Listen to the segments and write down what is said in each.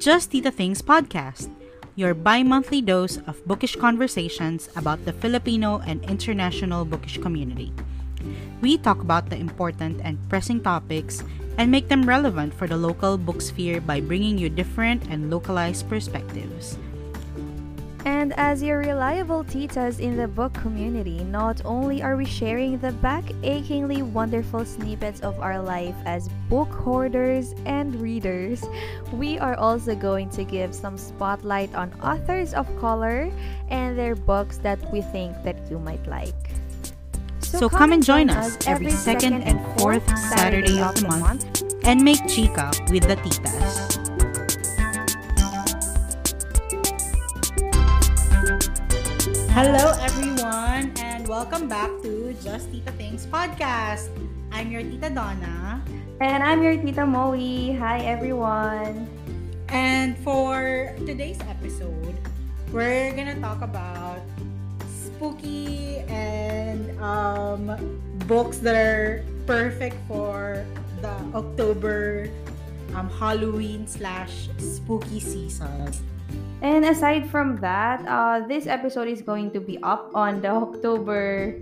Just Tita Things podcast, your bi monthly dose of bookish conversations about the Filipino and international bookish community. We talk about the important and pressing topics and make them relevant for the local book sphere by bringing you different and localized perspectives. And as your reliable titas in the book community, not only are we sharing the back achingly wonderful snippets of our life as book hoarders and readers, we are also going to give some spotlight on authors of color and their books that we think that you might like. So, so come and join us every second and fourth Saturday of the month and make chica with the titas. Hello, everyone, and welcome back to Just Tita Things podcast. I'm your Tita Donna. And I'm your Tita Moe. Hi, everyone. And for today's episode, we're gonna talk about spooky and um, books that are perfect for the October um, Halloween slash spooky season. And aside from that, uh, this episode is going to be up on the October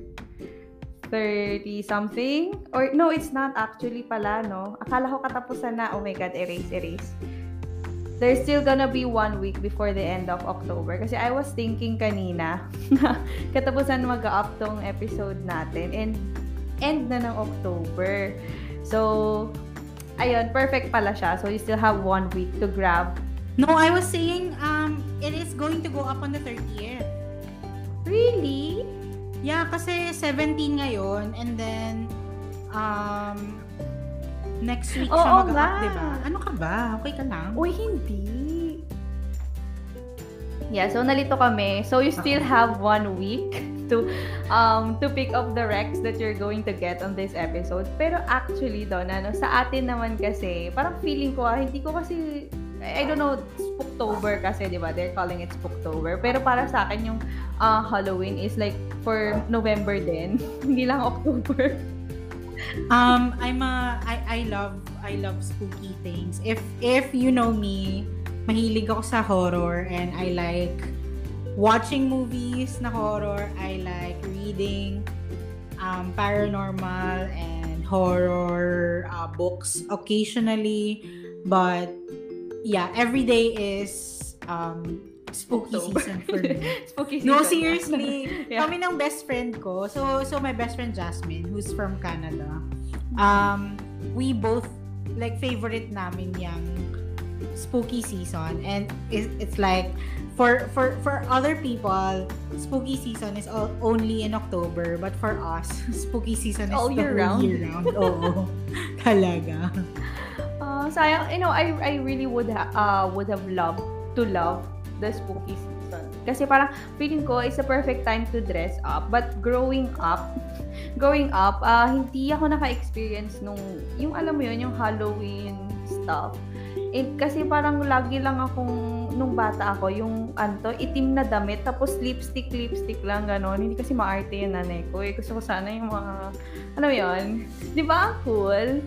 30 something. Or no, it's not actually pala, no? Akala ko katapusan na. Oh my God, erase, erase. There's still gonna be one week before the end of October. Kasi I was thinking kanina, katapusan mag-up tong episode natin. And end na ng October. So, ayun, perfect pala siya. So, you still have one week to grab No, I was saying um it is going to go up on the 30th. Really? Yeah, kasi 17 ngayon and then um next week Oo siya mag-up, di ba? Ano ka ba? Okay ka lang? Uy, hindi. Yeah, so nalito kami. So you still have one week to um to pick up the recs that you're going to get on this episode. Pero actually, Don, ano, sa atin naman kasi, parang feeling ko, ah, hindi ko kasi I don't know, Spooktober kasi, di ba? They're calling it Spooktober. Pero para sa akin, yung uh, Halloween is like for November din. Hindi lang October. um, I'm a, I, I love, I love spooky things. If, if you know me, mahilig ako sa horror and I like watching movies na horror. I like reading um, paranormal and horror uh, books occasionally. But yeah, every day is um spooky October. season for me. spooky season. No, seriously. yeah. Kami ng best friend ko. So so my best friend Jasmine, who's from Canada. Um we both like favorite namin yung spooky season and it's, it's like for for for other people spooky season is all, only in October but for us spooky season is all year round. year round. Oo. Talaga. Uh, sayang, you know, I I really would ha- uh would have loved to love the spooky season. Kasi parang feeling ko it's a perfect time to dress up. But growing up, growing up, uh, hindi ako naka-experience nung yung alam mo yun, yung Halloween stuff. It, kasi parang lagi lang akong nung bata ako, yung anto, itim na damit, tapos lipstick, lipstick lang, gano'n. Hindi kasi maarte yung nanay ko. Eh. Gusto ko sana yung mga, ano yun? Di ba? Cool.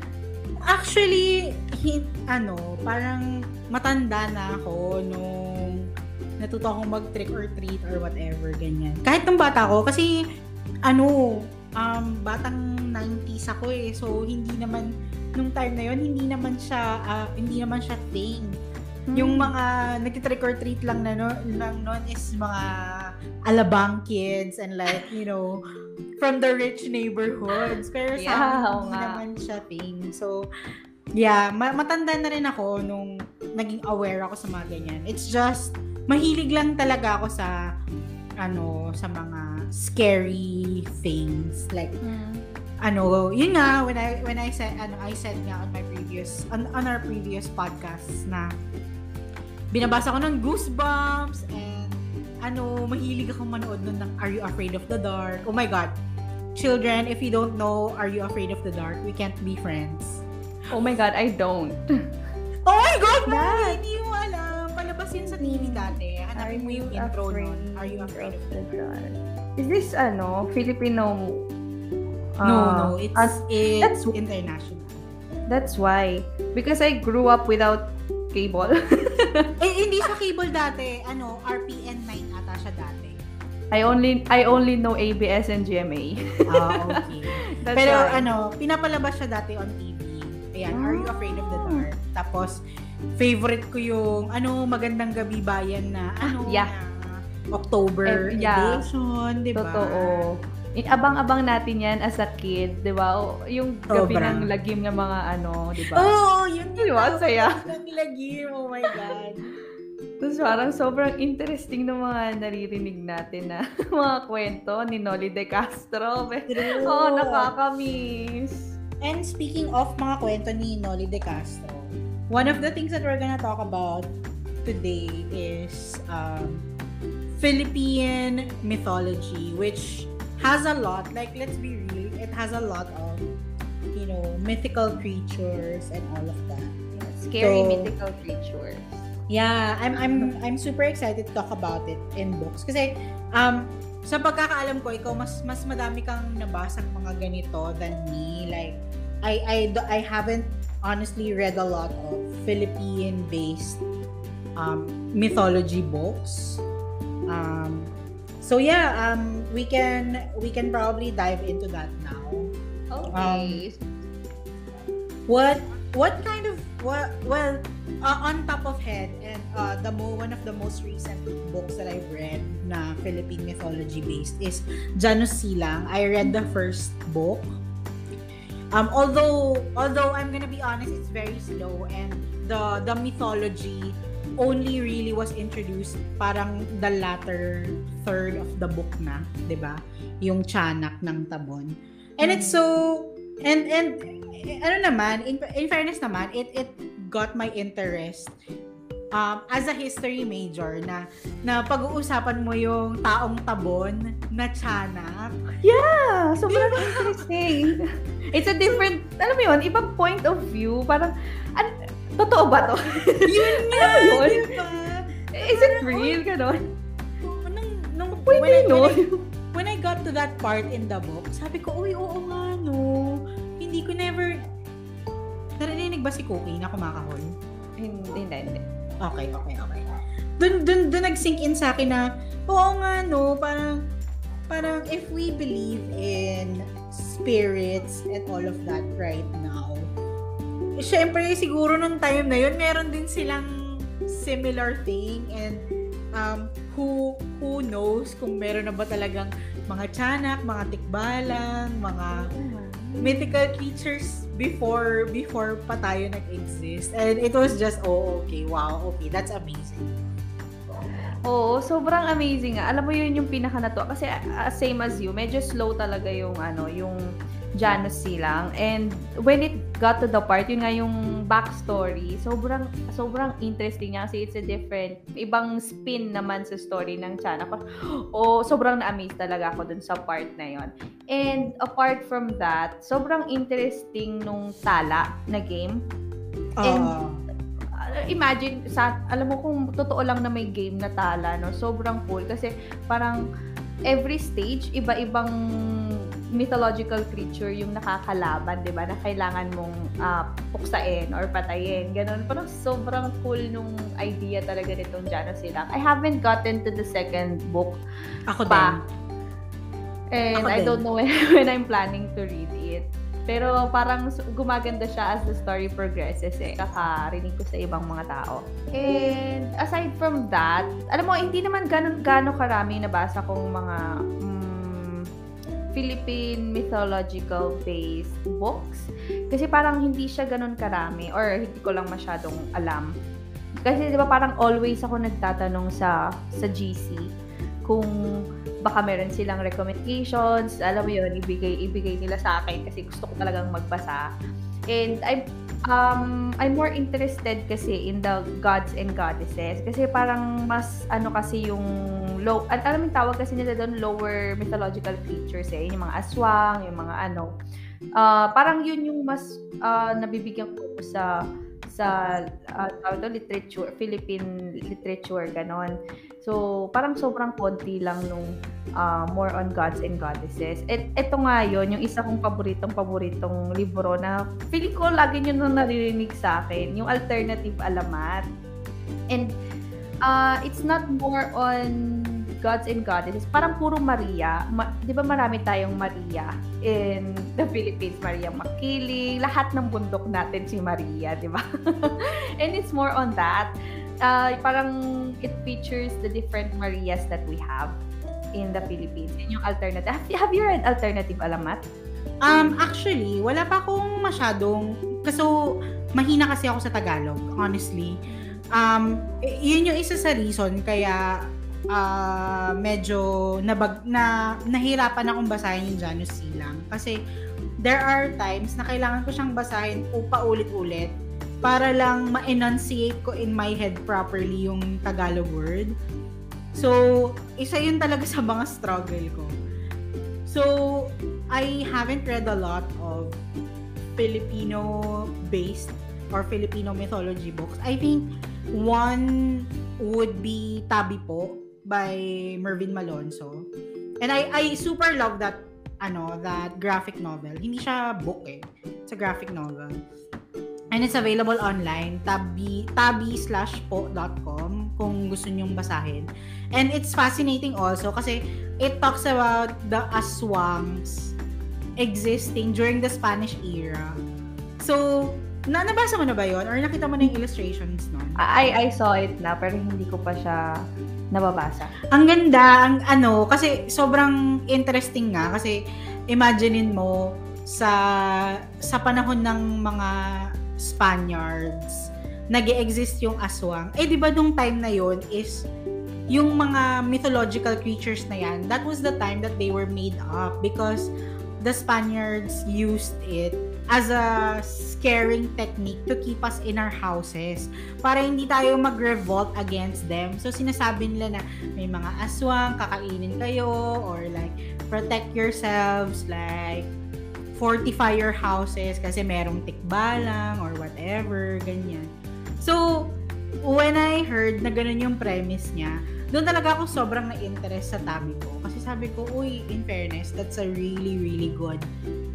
Actually, hit, ano, parang matanda na ako nung natuto akong mag-trick or treat or whatever, ganyan. Kahit nung bata ko, kasi, ano, um, batang 90s ako eh. So, hindi naman, nung time na yon hindi naman siya, uh, hindi naman siya thing. Hmm. Yung mga nag-trick or treat lang na no, lang noon is mga alabang kids and like, you know, from the rich neighborhoods. Pero sa Yeah, amin, hindi nga. naman siya thing. So, yeah, ma- matanda na rin ako nung naging aware ako sa mga ganyan. It's just, mahilig lang talaga ako sa, ano, sa mga scary things. Like, ano, yun nga, when I, when I said, ano, I said nga on my previous, on, on our previous podcast na, binabasa ko ng Goosebumps and ano, mahilig akong manood nun ng Are You Afraid of the Dark? Oh my God. Children, if you don't know Are You Afraid of the Dark, we can't be friends. Oh my God, I don't. Oh my God! That? Hindi mo alam. Palabas yun sa TV dati. Hanapin mo yung intro nun. Are You Afraid of the Dark? Is this, ano, Filipino? no, no. uh, It's, as- it's that's- international. That's why. Because I grew up without cable. eh, hindi siya cable dati. Ano, RPN 9 ata siya dati. I only I only know ABS and GMA. Ah, okay. Pero why. ano, pinapalabas siya dati on TV. Ayan, oh. Are You Afraid of the ah. Dark? Tapos, favorite ko yung, ano, Magandang Gabi Bayan na, ano, yeah. na October eh, yeah. edition, di ba? Totoo. Abang-abang natin yan as a kid, di ba? Yung gabi Sobra. ng lagim ng mga ano, di ba? Oo, oh, yun. Di ba? Saya. Ng lagim, oh my God. Tapos parang sobrang interesting ng mga naririnig natin na mga kwento ni Noli De Castro. Oo, oh, nakakamiss. And speaking of mga kwento ni Noli De Castro, one of the things that we're gonna talk about today is um, Philippine mythology, which has a lot, like let's be real, it has a lot of, you know, mythical creatures and all of that. Yeah, scary so, mythical creatures. Yeah, I'm I'm I'm super excited to talk about it in books kasi um sa pagkakaalam ko ikaw mas mas madami kang nabasa mga ganito than me like I I I haven't honestly read a lot of Philippine based um mythology books. Um so yeah, um we can we can probably dive into that now. Okay. Um, what what kind of what well uh, on top of head and uh, the mo one of the most recent books that I've read na Philippine mythology based is Janus Silang. I read the first book. Um, although although I'm gonna be honest, it's very slow and the the mythology only really was introduced parang the latter third of the book na, 'di ba? Yung tiyanak ng tabon. And it's so and and ano naman, in, in fairness naman, it it got my interest um, as a history major na na pag-uusapan mo yung taong tabon na tiyanak. Yeah! Sobrang interesting. It's a different, alam mo yun, ibang point of view. Parang, an, totoo ba to? yun nga! yun? Diba? Is it real? Ganon? Nung, nung, Pwede when, I, when, I, when I got to that part in the book, sabi ko, uy, oo nga, no. Hindi ko never, Narinig ba si Cookie na kumakahol? Hindi, hindi, hindi. Okay, okay, okay. Dun, dun, dun nag-sink in sa akin na, oo nga, no, parang, parang if we believe in spirits and all of that right now, syempre, siguro nung time na yun, meron din silang similar thing and um, who who knows kung meron na ba talagang mga tiyanak, mga tikbalang, mga mythical creatures before before pa tayo nag-exist. And it was just, oh, okay, wow, okay, that's amazing. Oo, sobrang amazing nga. Alam mo yun yung pinaka nato kasi uh, same as you, medyo slow talaga yung ano, yung Janus silang. And when it got to the part, yun nga yung backstory, sobrang sobrang interesting niya kasi it's a different, ibang spin naman sa story ng Chana. Oh, sobrang na-amaze talaga ako dun sa part na yon. And apart from that, sobrang interesting nung tala na game. And uh imagine sa alam mo kung totoo lang na may game na tala no sobrang cool kasi parang every stage iba-ibang mythological creature yung nakakalaban 'di ba na kailangan mong uh, puksain or patayin ganun parang sobrang cool nung idea talaga nitong Janus Silang I haven't gotten to the second book ako pa din. and ako I din. don't know when, when I'm planning to read it pero parang gumaganda siya as the story progresses eh. Kakarinig ko sa ibang mga tao. And aside from that, alam mo, hindi naman ganun gano karami nabasa kong mga um, Philippine mythological based books. Kasi parang hindi siya ganun karami or hindi ko lang masyadong alam. Kasi 'di ba parang always ako nagtatanong sa sa GC kung baka meron silang recommendations, alam mo yun, ibigay, ibigay nila sa akin kasi gusto ko talagang magbasa. And I'm, um, I'm more interested kasi in the gods and goddesses kasi parang mas ano kasi yung low, at alam yung tawag kasi nila doon lower mythological creatures eh, yung mga aswang, yung mga ano. Uh, parang yun yung mas uh, nabibigyan ko sa sa uh, tawag literature, Philippine literature, ganon. So, parang sobrang konti lang nung uh, more on gods and goddesses. At ito nga yun, yung isa kong paboritong-paboritong libro na feeling ko lagi nyo nung naririnig sa akin, yung alternative alamat. And uh, it's not more on gods and goddesses. Parang puro Maria. Ma- di ba marami tayong Maria in the Philippines? Maria Makiling. Lahat ng bundok natin si Maria, di ba? and it's more on that. Uh, parang it features the different Marias that we have in the Philippines. Yun yung alternative. Have, have you read Alternative Alamat? Um, actually, wala pa akong masyadong, kaso mahina kasi ako sa Tagalog, honestly. Um, yun yung isa sa reason kaya uh, medyo nabag, na nahirapan akong basahin yung Janus Silang. Kasi there are times na kailangan ko siyang basahin o paulit-ulit para lang ma-enunciate ko in my head properly yung Tagalog word. So, isa yun talaga sa mga struggle ko. So, I haven't read a lot of Filipino-based or Filipino mythology books. I think one would be Tabi po by Mervin Malonzo. And I I super love that ano, that graphic novel. Hindi siya book eh. It's a graphic novel. And it's available online, tabi, tabi-po.com kung gusto nyong basahin. And it's fascinating also kasi it talks about the aswangs existing during the Spanish era. So, na nabasa mo na ba yon or nakita mo na yung illustrations nun? I, I saw it na pero hindi ko pa siya nababasa. Ang ganda, ang ano, kasi sobrang interesting nga kasi imaginein mo sa sa panahon ng mga Spaniards nag exist yung aswang. Eh, di ba nung time na yon is yung mga mythological creatures na yan, that was the time that they were made up because the Spaniards used it as a scaring technique to keep us in our houses para hindi tayo mag-revolt against them. So sinasabi nila na may mga aswang, kakainin kayo or like protect yourselves like fortify your houses kasi merong tikbalang or whatever, ganyan. So, when I heard na ganun yung premise niya, doon talaga ako sobrang na-interest sa tabi ko. Kasi sabi ko, uy, in fairness, that's a really, really good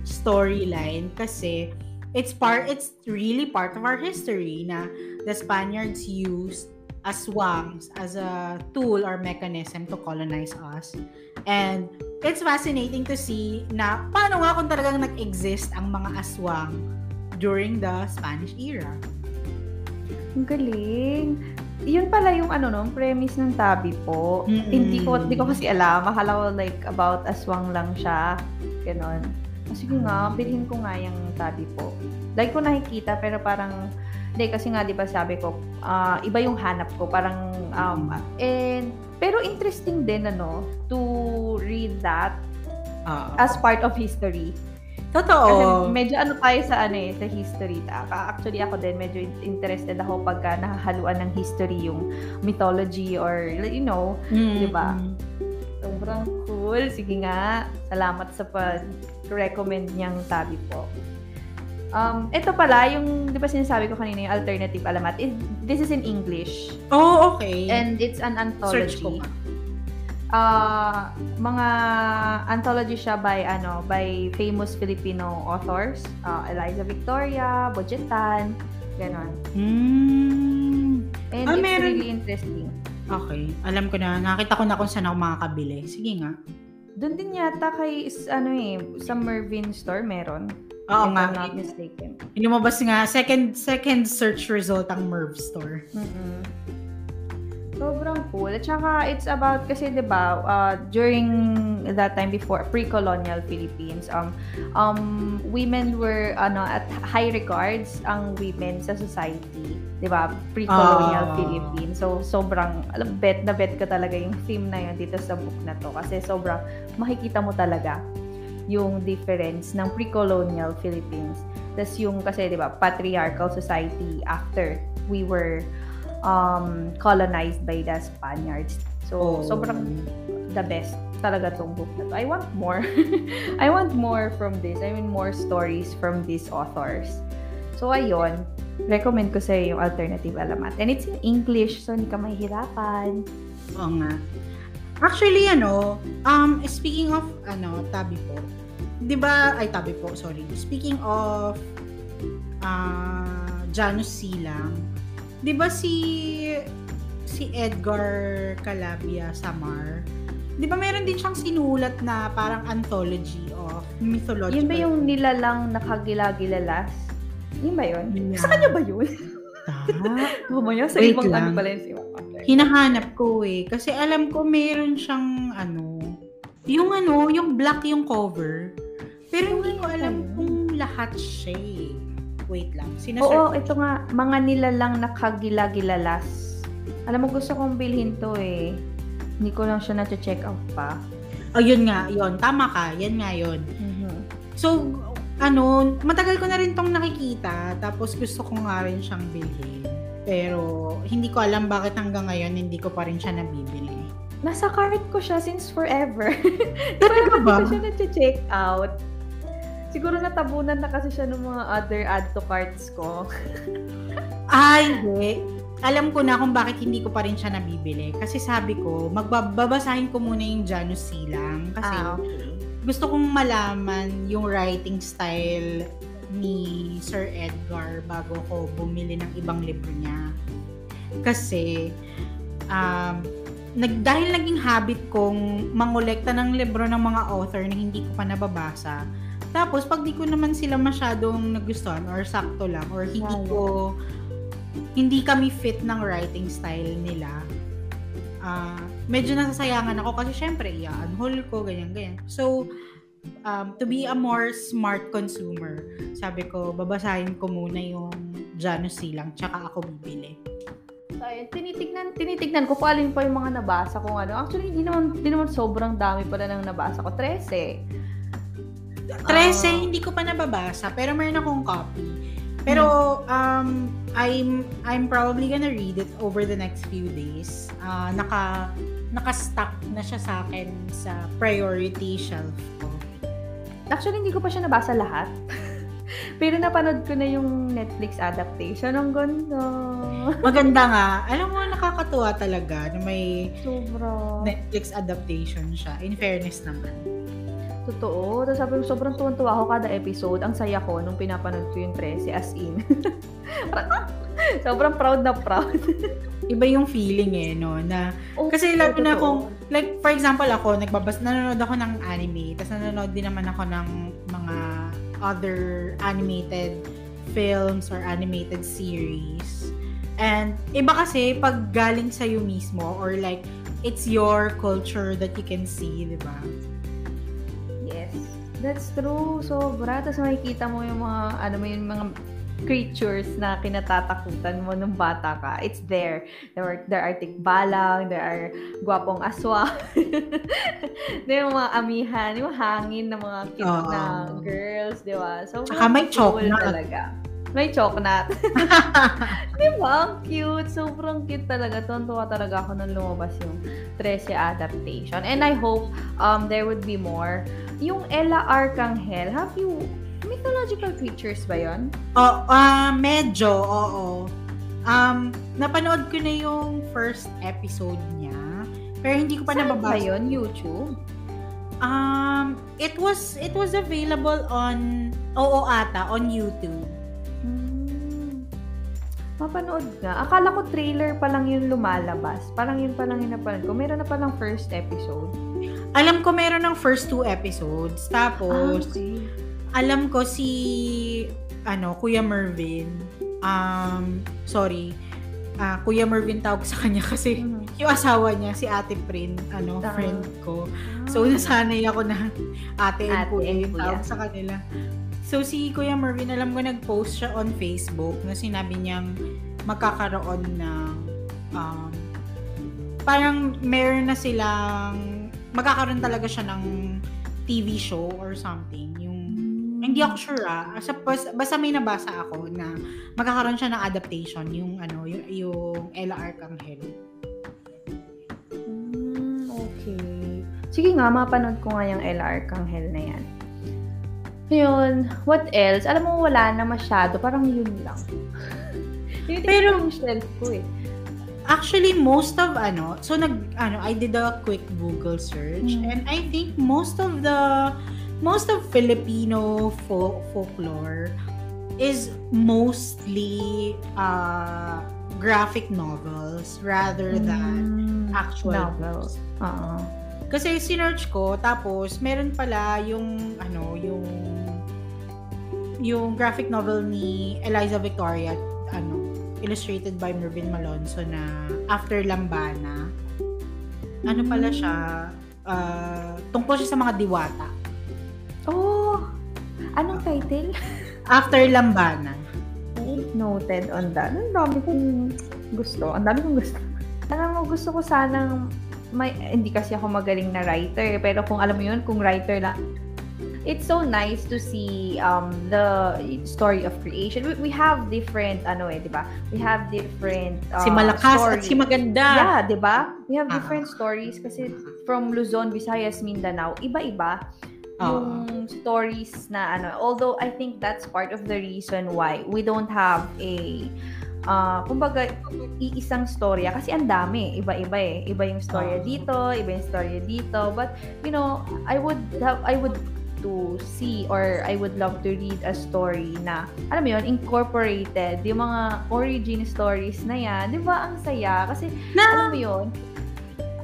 storyline kasi it's part it's really part of our history na the Spaniards used aswangs as a tool or mechanism to colonize us. And it's fascinating to see na paano nga kung talagang nag-exist ang mga aswang during the Spanish era. Ang galing. Yun pala yung ano no, premise ng tabi po. Mm-mm. Hindi ko hindi ko kasi alam. Akala ko like about aswang lang siya. Ganon. Sige nga, bilhin ko nga yung tabi po. Like ko nakikita, pero parang, hindi, kasi nga, di ba sabi ko, uh, iba yung hanap ko. Parang, um, and, pero interesting din, ano, to read that uh, as part of history. Totoo. Kasi medyo ano tayo sa ano eh, sa history. Actually ako din medyo interested ako pagka nahahaluan ng history yung mythology or you know, mm, 'di ba? Mm. Sobrang cool. Sige nga. Salamat sa pag-recommend niyang tabi po. Um, ito pala, yung, di ba sinasabi ko kanina, yung alternative alamat, it, this is in English. Oh, okay. And it's an anthology. Search ko Uh, mga anthology siya by ano by famous Filipino authors uh, Eliza Victoria, Bojetan, ganon. Mm. And ah, it's meron... really interesting. Okay. Alam ko na. Nakita ko na kung saan ako makakabili. Sige nga. Doon din yata kay, ano eh, sa Mervin store meron. Oo nga. I'm not mistaken. Lumabas nga, second second search result ang Merv store. Mm-mm. Sobrang cool. At saka, it's about, kasi di ba uh, during that time before, pre-colonial Philippines, um, um, women were, ano, at high regards ang women sa society. Di ba Pre-colonial uh, Philippines. So, sobrang, alam, bet na bet ko talaga yung theme na yun dito sa book na to. Kasi sobrang, makikita mo talaga yung difference ng pre-colonial Philippines. Tapos yung, kasi di ba patriarchal society after we were um, colonized by the Spaniards. So, oh. sobrang the best talaga tong book na to. I want more. I want more from this. I mean, more stories from these authors. So, ayun. Recommend ko sa yung Alternative Alamat. And it's in English, so hindi ka mahihirapan. Oo nga. Actually, ano, um, speaking of, ano, tabi po, di ba, ay tabi po, sorry. Speaking of, uh, Janus Silang, 'di ba si si Edgar Calabia Samar? 'Di ba meron din siyang sinulat na parang anthology of mythological. Yun ba yung nilalang nakagilagilalas? Yun ba yun? Yeah. Sa kanya ba yun? Mamaya sa Wait ibang lang. ano pala yun si Okay. hinahanap ko eh. Kasi alam ko meron siyang ano, yung ano, yung black yung cover. Pero hindi ko alam kung lahat siya eh. Wait lang. Oo, Sinasearch. ito nga, mga nilalang nakagilagilalas. Alam mo, gusto kong bilhin to eh. Hindi ko lang siya na-check out pa. Oh, yun nga, yun. Tama ka. Yan nga yun. Mhm. So, ano, matagal ko na rin tong nakikita. Tapos gusto ko nga rin siyang bilhin. Pero, hindi ko alam bakit hanggang ngayon hindi ko pa rin siya nabibili. Nasa cart ko siya since forever. Talaga ba? Hindi ko siya na-check out. Siguro natabunan na kasi siya ng mga other add to carts ko. Ay, hindi. Alam ko na kung bakit hindi ko pa rin siya nabibili. Kasi sabi ko, magbabasahin ko muna yung Janus Silang. Kasi Ah, okay. Gusto kong malaman yung writing style ni Sir Edgar bago ko bumili ng ibang libro niya. Kasi, um, nag, dahil naging habit kong mangolekta ng libro ng mga author na hindi ko pa nababasa, tapos pag di ko naman sila masyadong nagustuhan or sakto lang or hindi ko hindi kami fit ng writing style nila, ah medyo nasasayangan ako kasi syempre, i-unhaul ko, ganyan-ganyan. So, um, to be a more smart consumer, sabi ko, babasahin ko muna yung Janus Silang, tsaka ako bibili. So, ayun, tinitignan, tinitignan ko kung alin pa yung mga nabasa kong ano. Actually, hindi naman, hindi naman sobrang dami pala ng nabasa ko. 13. 13, Ah. hindi ko pa nababasa, pero meron akong copy. Pero, um, I'm, I'm probably gonna read it over the next few days. Ah, naka, naka-stack na siya sa akin sa priority shelf ko. Actually, hindi ko pa siya nabasa lahat. Pero napanood ko na yung Netflix adaptation. Ang ganda. Maganda nga. Alam mo, nakakatuwa talaga na may Sobra. Netflix adaptation siya. In fairness naman. Totoo. Tapos sabi ko, sobrang tuwan-tuwa ako kada episode. Ang saya ko nung pinapanood ko yung 13 as in. Ah, sobrang proud na proud. Iba yung feeling eh, no? Na, Oh, kasi lalo na kung, like, for example, ako, nagbabas, nanonood ako ng anime, tapos nanonood din naman ako ng mga other animated films or animated series. And, iba kasi pag galing sa'yo mismo, or like, it's your culture that you can see, di ba? That's true. Sobra. Tapos makikita mo yung mga, ano mo yung mga creatures na kinatatakutan mo nung bata ka. It's there. There are, there are tikbalang, there are gwapong aswa. there yung mga amihan, yung hangin ng mga cute Oo. na girls, di ba? So, Tsaka may choknut. talaga. May choknut. di ba? Ang cute. Sobrang cute talaga. Tuwan-tuwa talaga ako nung lumabas yung 13 adaptation. And I hope um, there would be more. Yung Ella Arcangel, have you... Mythological creatures ba yon? Oh, ah, medyo, oo. Um, napanood ko na yung first episode niya. Pero hindi ko pa Saan ba nababasa. yun? YouTube? Um, it was it was available on oo ata on YouTube. Hmm. Mapanood nga. Akala ko trailer pa lang yung lumalabas. Parang yun pa lang yung napanood ko. Meron na palang first episode. Alam ko meron ng first two episodes. Tapos okay. alam ko si ano Kuya Mervin. Um, sorry. Ah, Kuya Mervin tawag sa kanya kasi Mhm. yung asawa niya si Ate Prin, ano, Ah. friend ko. So, nasanay ako na ate and Ate kuya yung tawag sa kanila. So, si Kuya Mervin, alam ko nag-post siya on Facebook na sinabi niyang magkakaroon ng um, parang meron na silang magkakaroon talaga siya ng TV show or something. Yung hindi ako sure ah. Sa, bas- basta may nabasa ako na magkakaroon siya ng adaptation yung ano, yung, yung Ella Arcangel. Hmm, okay. Sige nga, mapanood ko nga yung Ella Arcangel na yan. Yun, what else? Alam mo, wala na masyado. Parang yun lang. Pero- yung shelf ko eh. Actually, most of ano, so nag ano, I did a quick Google search Mm. and I think most of the most of Filipino folk folklore is mostly uh graphic novels rather than Mm, actual novels. Oo. Kasi sinearch ko, tapos meron pala yung, ano, yung yung graphic novel ni Eliza Victoria, illustrated by Mervyn Malonzo na After Lambana. Ano pala siya, ah, tungkol siya sa mga diwata. Oh! Anong title? After Lambana. Noted on that. Ang dami kong gusto. Ang dami kong gusto. Alam mo, gusto ko sanang may, hindi kasi ako magaling na writer, pero kung alam mo yun, kung writer lang, it's so nice to see um, the story of creation. We, we have different, ano eh, di ba? We have different uh, si Malakas at stories. si Maganda. Yeah, di ba? We have Ah. different stories kasi from Luzon, Visayas, Mindanao, iba-iba Oo. yung stories na ano. Although I think that's part of the reason why we don't have a uh, kumbaga iisang storya kasi ang dami, iba-iba eh. Iba yung storya Oo. dito, iba yung storya dito. But you know, I would have I would to see or I would love to read a story na, alam mo yun, incorporated, yung mga origin stories na yan, di ba, ang saya? Kasi, Na, alam mo yun,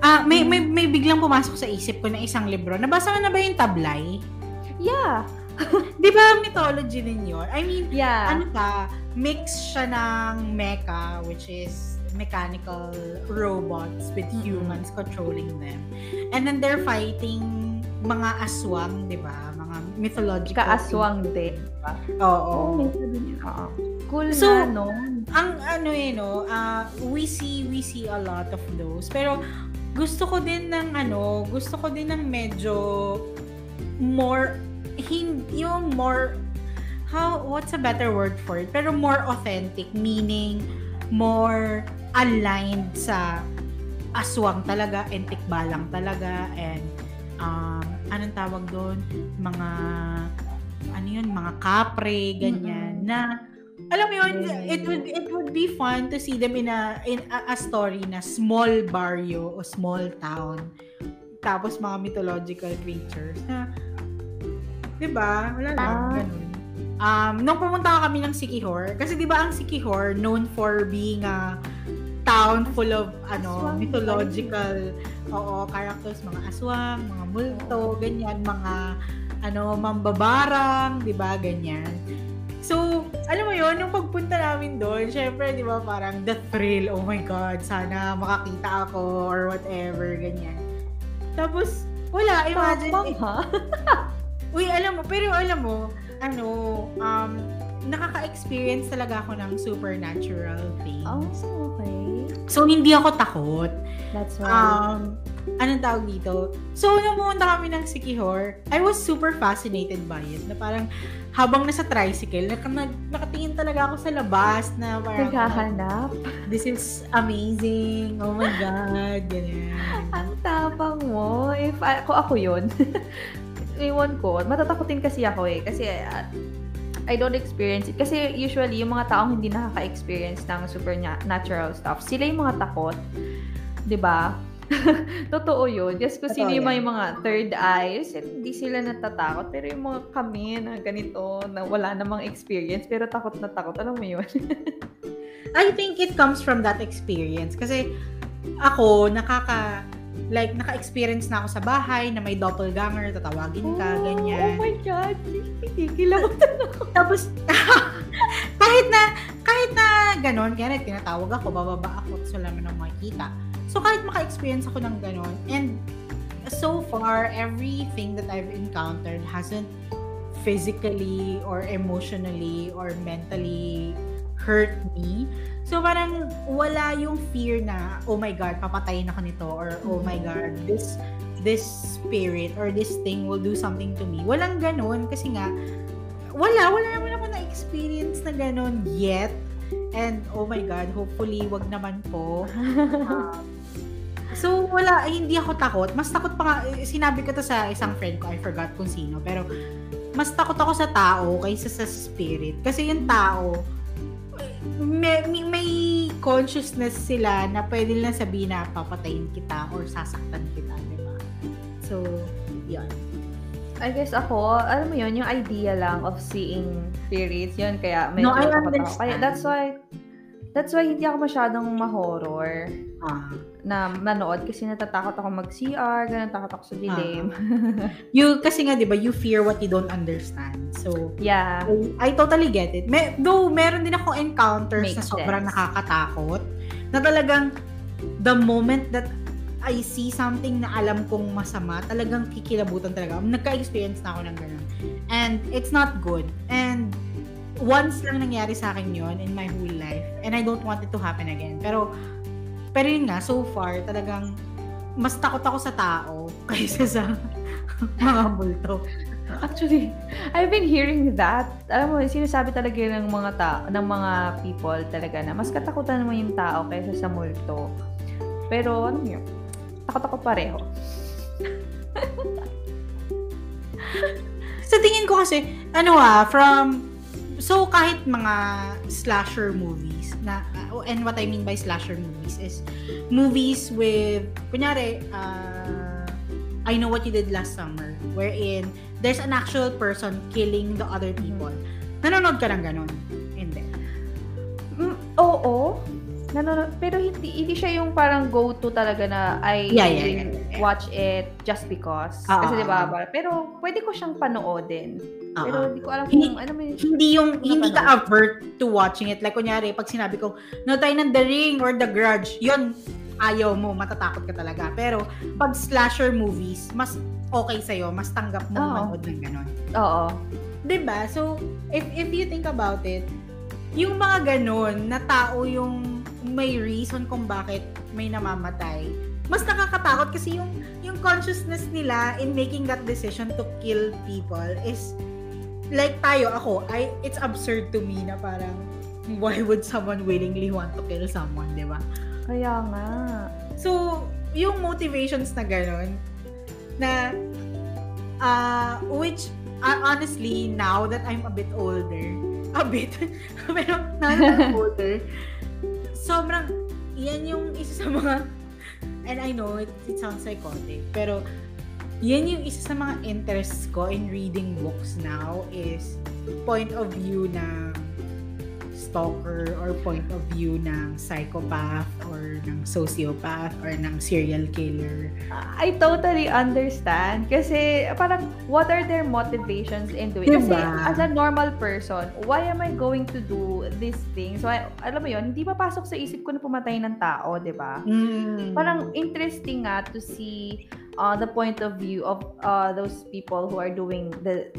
ah, may, may, may biglang pumasok sa isip ko na isang libro. Nabasa mo na ba yung tablay? yeah, Di ba mythology din yun? I mean, yeah. ano ka, mix siya ng mecha, which is mechanical robots with Mhm. humans controlling them. And then they're fighting mga aswang, di ba? Mga mythological. Kaaswang din. Oo. may sabi niya. Oo. Cool So, nga, no? Ang ano eh, no, ah, we see, we see a lot of those. Pero, gusto ko din ng ano, gusto ko din ng medyo more, hin, yung more, how, what's a better word for it? Pero more authentic, meaning more aligned sa aswang talaga, and tikbalang talaga, and um, anong tawag doon? Mga, ano yun, mga kapre, ganyan, Mm-mm. na, alam mo yun, it would it would be fun to see them in a in a, a story na small barrio o small town. Tapos mga mythological creatures na 'di ba? Wala lang Ah. ganun. Um, nung pumunta kami ng Sikihor, kasi 'di ba ang Sikihor known for being a town full of ano Aswang mythological oo characters mga aswang mga multo ganyan mga ano mambabarang 'di ba ganyan So, alam mo yun, nung pagpunta namin doon, syempre, di ba, parang the thrill, oh my God, sana makakita ako or whatever, ganyan. Tapos, wala, imagine, Tapang, ha? uy, alam mo, pero alam mo, ano, um, nakaka-experience talaga ako ng supernatural things. Oh, okay. So, hindi ako takot. That's why. Um, anong tawag dito? So, nung pumunta kami ng Sikihor, I was super fascinated by it. Na parang, habang nasa tricycle, nak- nak- nakatingin talaga ako sa labas na parang, Naghahanap. this is amazing. Oh my God. Ganyan. Ang tapang mo. If ako, ako yun. Iwan ko. Matatakotin kasi ako eh. Kasi uh, I don't experience it. Kasi usually, yung mga taong hindi nakaka-experience ng supernatural stuff, sila yung mga takot. ba? Totoo yun. Yes, kung sino yung may mga third eyes, hindi sila natatakot. Pero yung mga kami na ganito, na wala namang experience, pero takot na takot. Alam mo yun? I think it comes from that experience. Kasi ako, nakaka, like, naka-experience na ako sa bahay na may doppelganger, tatawagin ka, Oh, ganyan. Oh my God. Kikil ako. Tapos, kahit na, kahit na ganon, kaya tinatawag ako, bababa ako, tapos wala man akong makikita. So, kahit maka-experience ako ng ganon, and so far, everything that I've encountered hasn't physically or emotionally or mentally hurt me. So, parang wala yung fear na, oh my God, papatayin ako nito, or oh my God, this this spirit or this thing will do something to me. Walang ganon kasi nga, wala, wala naman ako na-experience na ganon yet. And, oh my God, hopefully, wag naman po. Um, so, wala, eh, hindi ako takot. Mas takot pa nga, eh, sinabi ko to sa isang friend ko, I forgot kung sino, pero mas takot ako sa tao kaysa sa spirit. Kasi yung tao, may, may, may consciousness sila na pwede lang sabihin na papatayin kita or sasaktan kita, di ba? So, yun. I guess ako, alam mo yun, yung idea lang of seeing spirits, yun, kaya medyo No, I understand. Kaya that's why, That's why hindi ako masyadong ma-horror Ah. Na manood kasi natatakot ako mag-CR, ganun takot ako sa dilim. You, kasi nga, di ba, you fear what you don't understand. So, yeah. I, I totally get it. May, though, meron din ako encounters Makes na sobrang sense. nakakatakot. Na talagang, the moment that I see something na alam kong masama, talagang kikilabutan talaga. Nagka-experience na ako ng ganun. And it's not good. And once lang nangyari sa akin yon in my whole life. And I don't want it to happen again. Pero, pero yun nga, so far, talagang mas takot ako sa tao kaysa sa mga multo. Actually, I've been hearing that. Alam mo, sinasabi talaga ng mga ta ng mga people talaga na mas katakutan mo yung tao kaysa sa multo. Pero ano yun? Takot ako pareho. Sa tingin ko kasi, ano ah, from, so kahit mga slasher movies, na, uh, and what I mean by slasher movies is movies with, kunyari, uh, I Know What You Did Last Summer, wherein there's an actual person killing the other people. Nanonood ka ng ganon? Hindi. Mm, oo. Nanonood, pero hindi, hindi siya yung parang go-to talaga na I Yeah, yeah, yeah, yeah. watch it just because. Ah, Kasi ah, di ba, ah. parang- pero pwede ko siyang panoodin. Ah, Pero hindi ko alam Hindi- kung ano mo yun. hindi yung hindi ka avert to watching it like kunyari pag sinabi ko no tayo ng The Ring or The Grudge yun ayaw mo matatakot ka talaga pero pag slasher movies mas okay sa mas tanggap mo Oo. manood ng ganon Oo. 'di ba so if if you think about it yung mga ganon na tao yung may reason kung bakit may namamatay mas nakakatakot kasi yung yung consciousness nila in making that decision to kill people is like tayo ako I it's absurd to me na parang why would someone willingly want to kill someone, 'di ba? Kaya nga. So, yung motivations na gano'n, na, uh, which, uh, honestly, now that I'm a bit older, a bit, pero now that I'm older, sobrang, yan yung isa sa mga, and I know it, it sounds psychotic, pero, yan yung isa sa mga interests ko in reading books now is point of view ng stalker or point of view ng psychopath or ng sociopath or ng serial killer. I totally understand. Kasi parang what are their motivations in doing? Kasi Diba? as a normal person, why am I going to do these things? Why, alam mo yon hindi papasok sa isip ko na pumatay ng tao, di ba? Mm. Parang interesting nga to see uh, the point of view of uh, those people who are doing the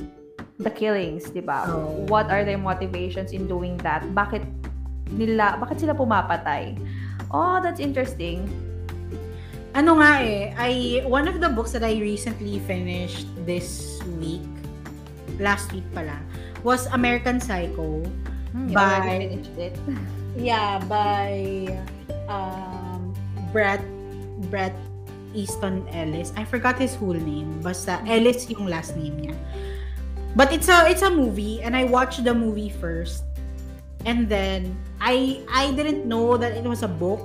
the killings, di ba? Oo. What are their motivations in doing that? Bakit nila, bakit sila pumapatay? Oh, that's interesting. ano nga eh, I, one of the books that I recently finished this week, last week pala, was American Psycho. Hmm, By- it. Yeah, by um, Brett Brett Easton Ellis. I forgot his whole name. Basta Ellis yung last name niya. But it's a it's a movie and I watched the movie first. And then I I didn't know that it was a book.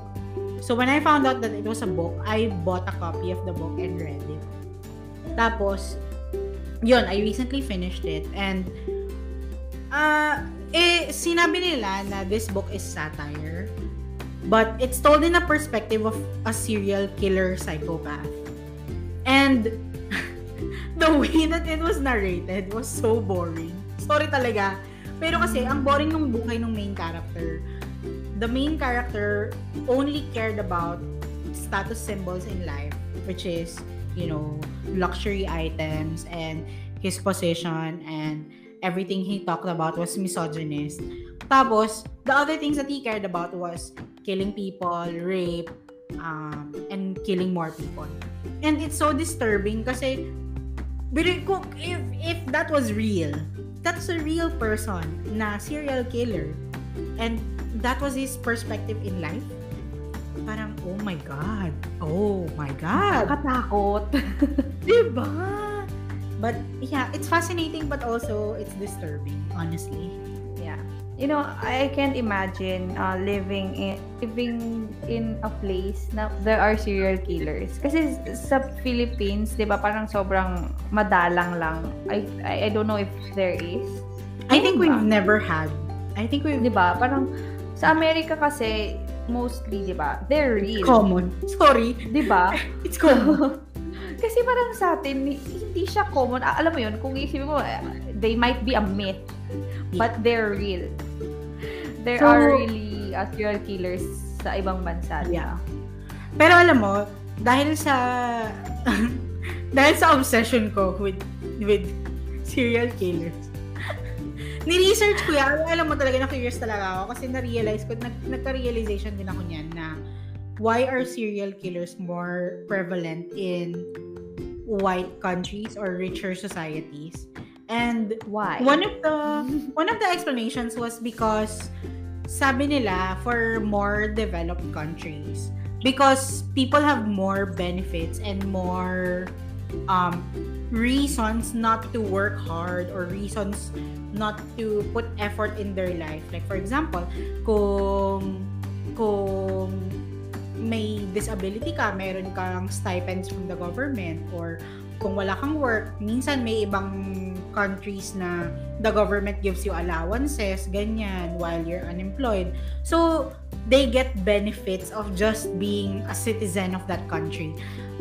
So when I found out that it was a book, I bought a copy of the book and read it. Tapos yun, I recently finished it and uh, eh, sinabi nila na this book is satire. But it's told in a perspective of a serial killer psychopath. And the way that it was narrated was so boring. Sorry talaga. Pero kasi, ang boring ng buhay ng main character. The main character only cared about status symbols in life, which is, you know, luxury items and his position and everything he talked about was misogynist. Tapos, the other things that he cared about was killing people, rape, um, and killing more people. And it's so disturbing kasi bili ko, if, if that was real, that's a real person na serial killer. And that was his perspective in life. Parang, oh my God. Oh my God. Nakatakot. Diba? But yeah, it's fascinating but also it's disturbing, honestly. You know, I can't imagine uh, living in living in a place na there are serial killers. Kasi sa Philippines, 'di ba, parang sobrang madalang lang. I I, I don't know if there is. I think we've ba? never had. I think we've 'Di ba? Parang Sa Amerika kasi, mostly, di ba, they're real. Common. Sorry. Di ba? It's common. kasi parang sa atin, hindi siya common. Alam mo yun, kung isipin mo, eh, they might be a myth, but they're real. There So, are really uh, serial killers sa ibang bansa. Yeah. Pero alam mo, dahil sa dahil sa obsession ko with with serial killers. Ni-research ko yan. Alam mo talaga na curious talaga ako kasi na-realize ko, nag, nagka-realization din ako niyan na why are serial killers more prevalent in white countries or richer societies? And Why? one of the one of the explanations was because sabi nila for more developed countries because people have more benefits and more um reasons not to work hard or reasons not to put effort in their life like for example kung kung may disability ka, meron kang stipends from the government or kung wala kang work, minsan may ibang countries na the government gives you allowances, ganyan, while you're unemployed. So, they get benefits of just being a citizen of that country.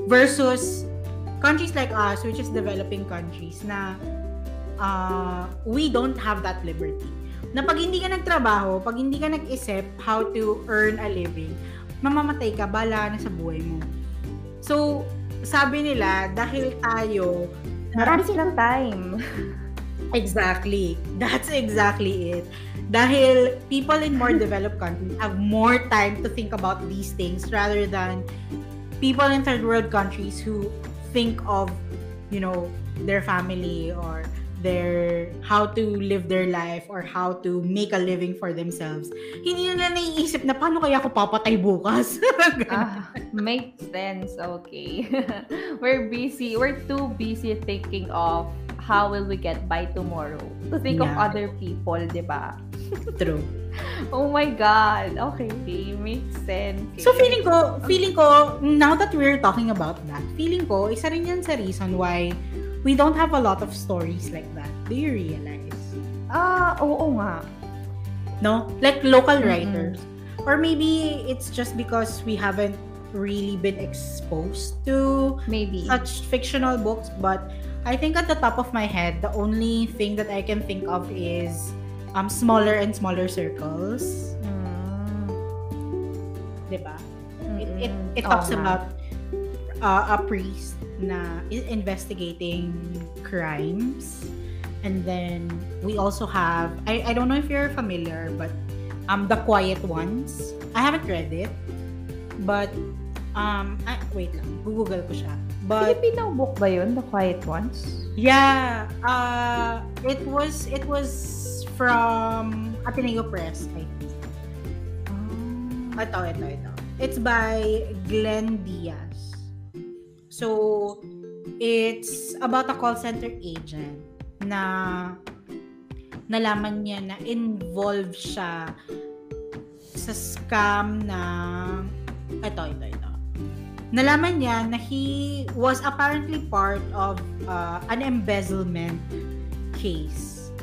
Versus countries like us, which is developing countries, na uh, we don't have that liberty. Na pag hindi ka nagtrabaho, pag hindi ka nag-isip how to earn a living, mamamatay ka, bala na sa buhay mo. So, sabi nila, dahil tayo, Marami silang time. Exactly. That's exactly it. Dahil people in more developed countries have more time to think about these things rather than people in third world countries who think of, you know, their family or their how to live their life or how to make a living for themselves. Hindi nila naiisip na paano kaya ako papatay bukas. ah, makes sense. Okay. we're busy. We're too busy thinking of how will we get by tomorrow to think of Yeah. other people, di ba? True. Oh my God. Okay. Makes sense. So feeling ko, feeling ko, now that we're talking about that, feeling ko, isa rin yan sa reason why we don't have a lot of stories like that. Do you realize? Ah, oo nga. No? Like local Mm-mm. writers. Or maybe it's just because we haven't really been exposed to Maybe. such fictional books, but I think at the top of my head, the only thing that I can think of is um smaller and smaller circles. Mm. Diba? It, it, Mm-mm. it talks nga. about uh, a priest na investigating crimes. And then we also have I, I don't know if you're familiar, but um The Quiet Ones. I haven't read it. But um I, wait lang, Google ko siya. But Filipino book ba yun? The Quiet Ones? yeah, uh it was it was from Ateneo Press, I think. Ah. Ito, ito, ito. It's by Glenn Diaz. So, it's about a call center agent na nalaman niya na involved siya sa scam na ito, ito, ito. Nalaman niya na he was apparently part of uh, an embezzlement case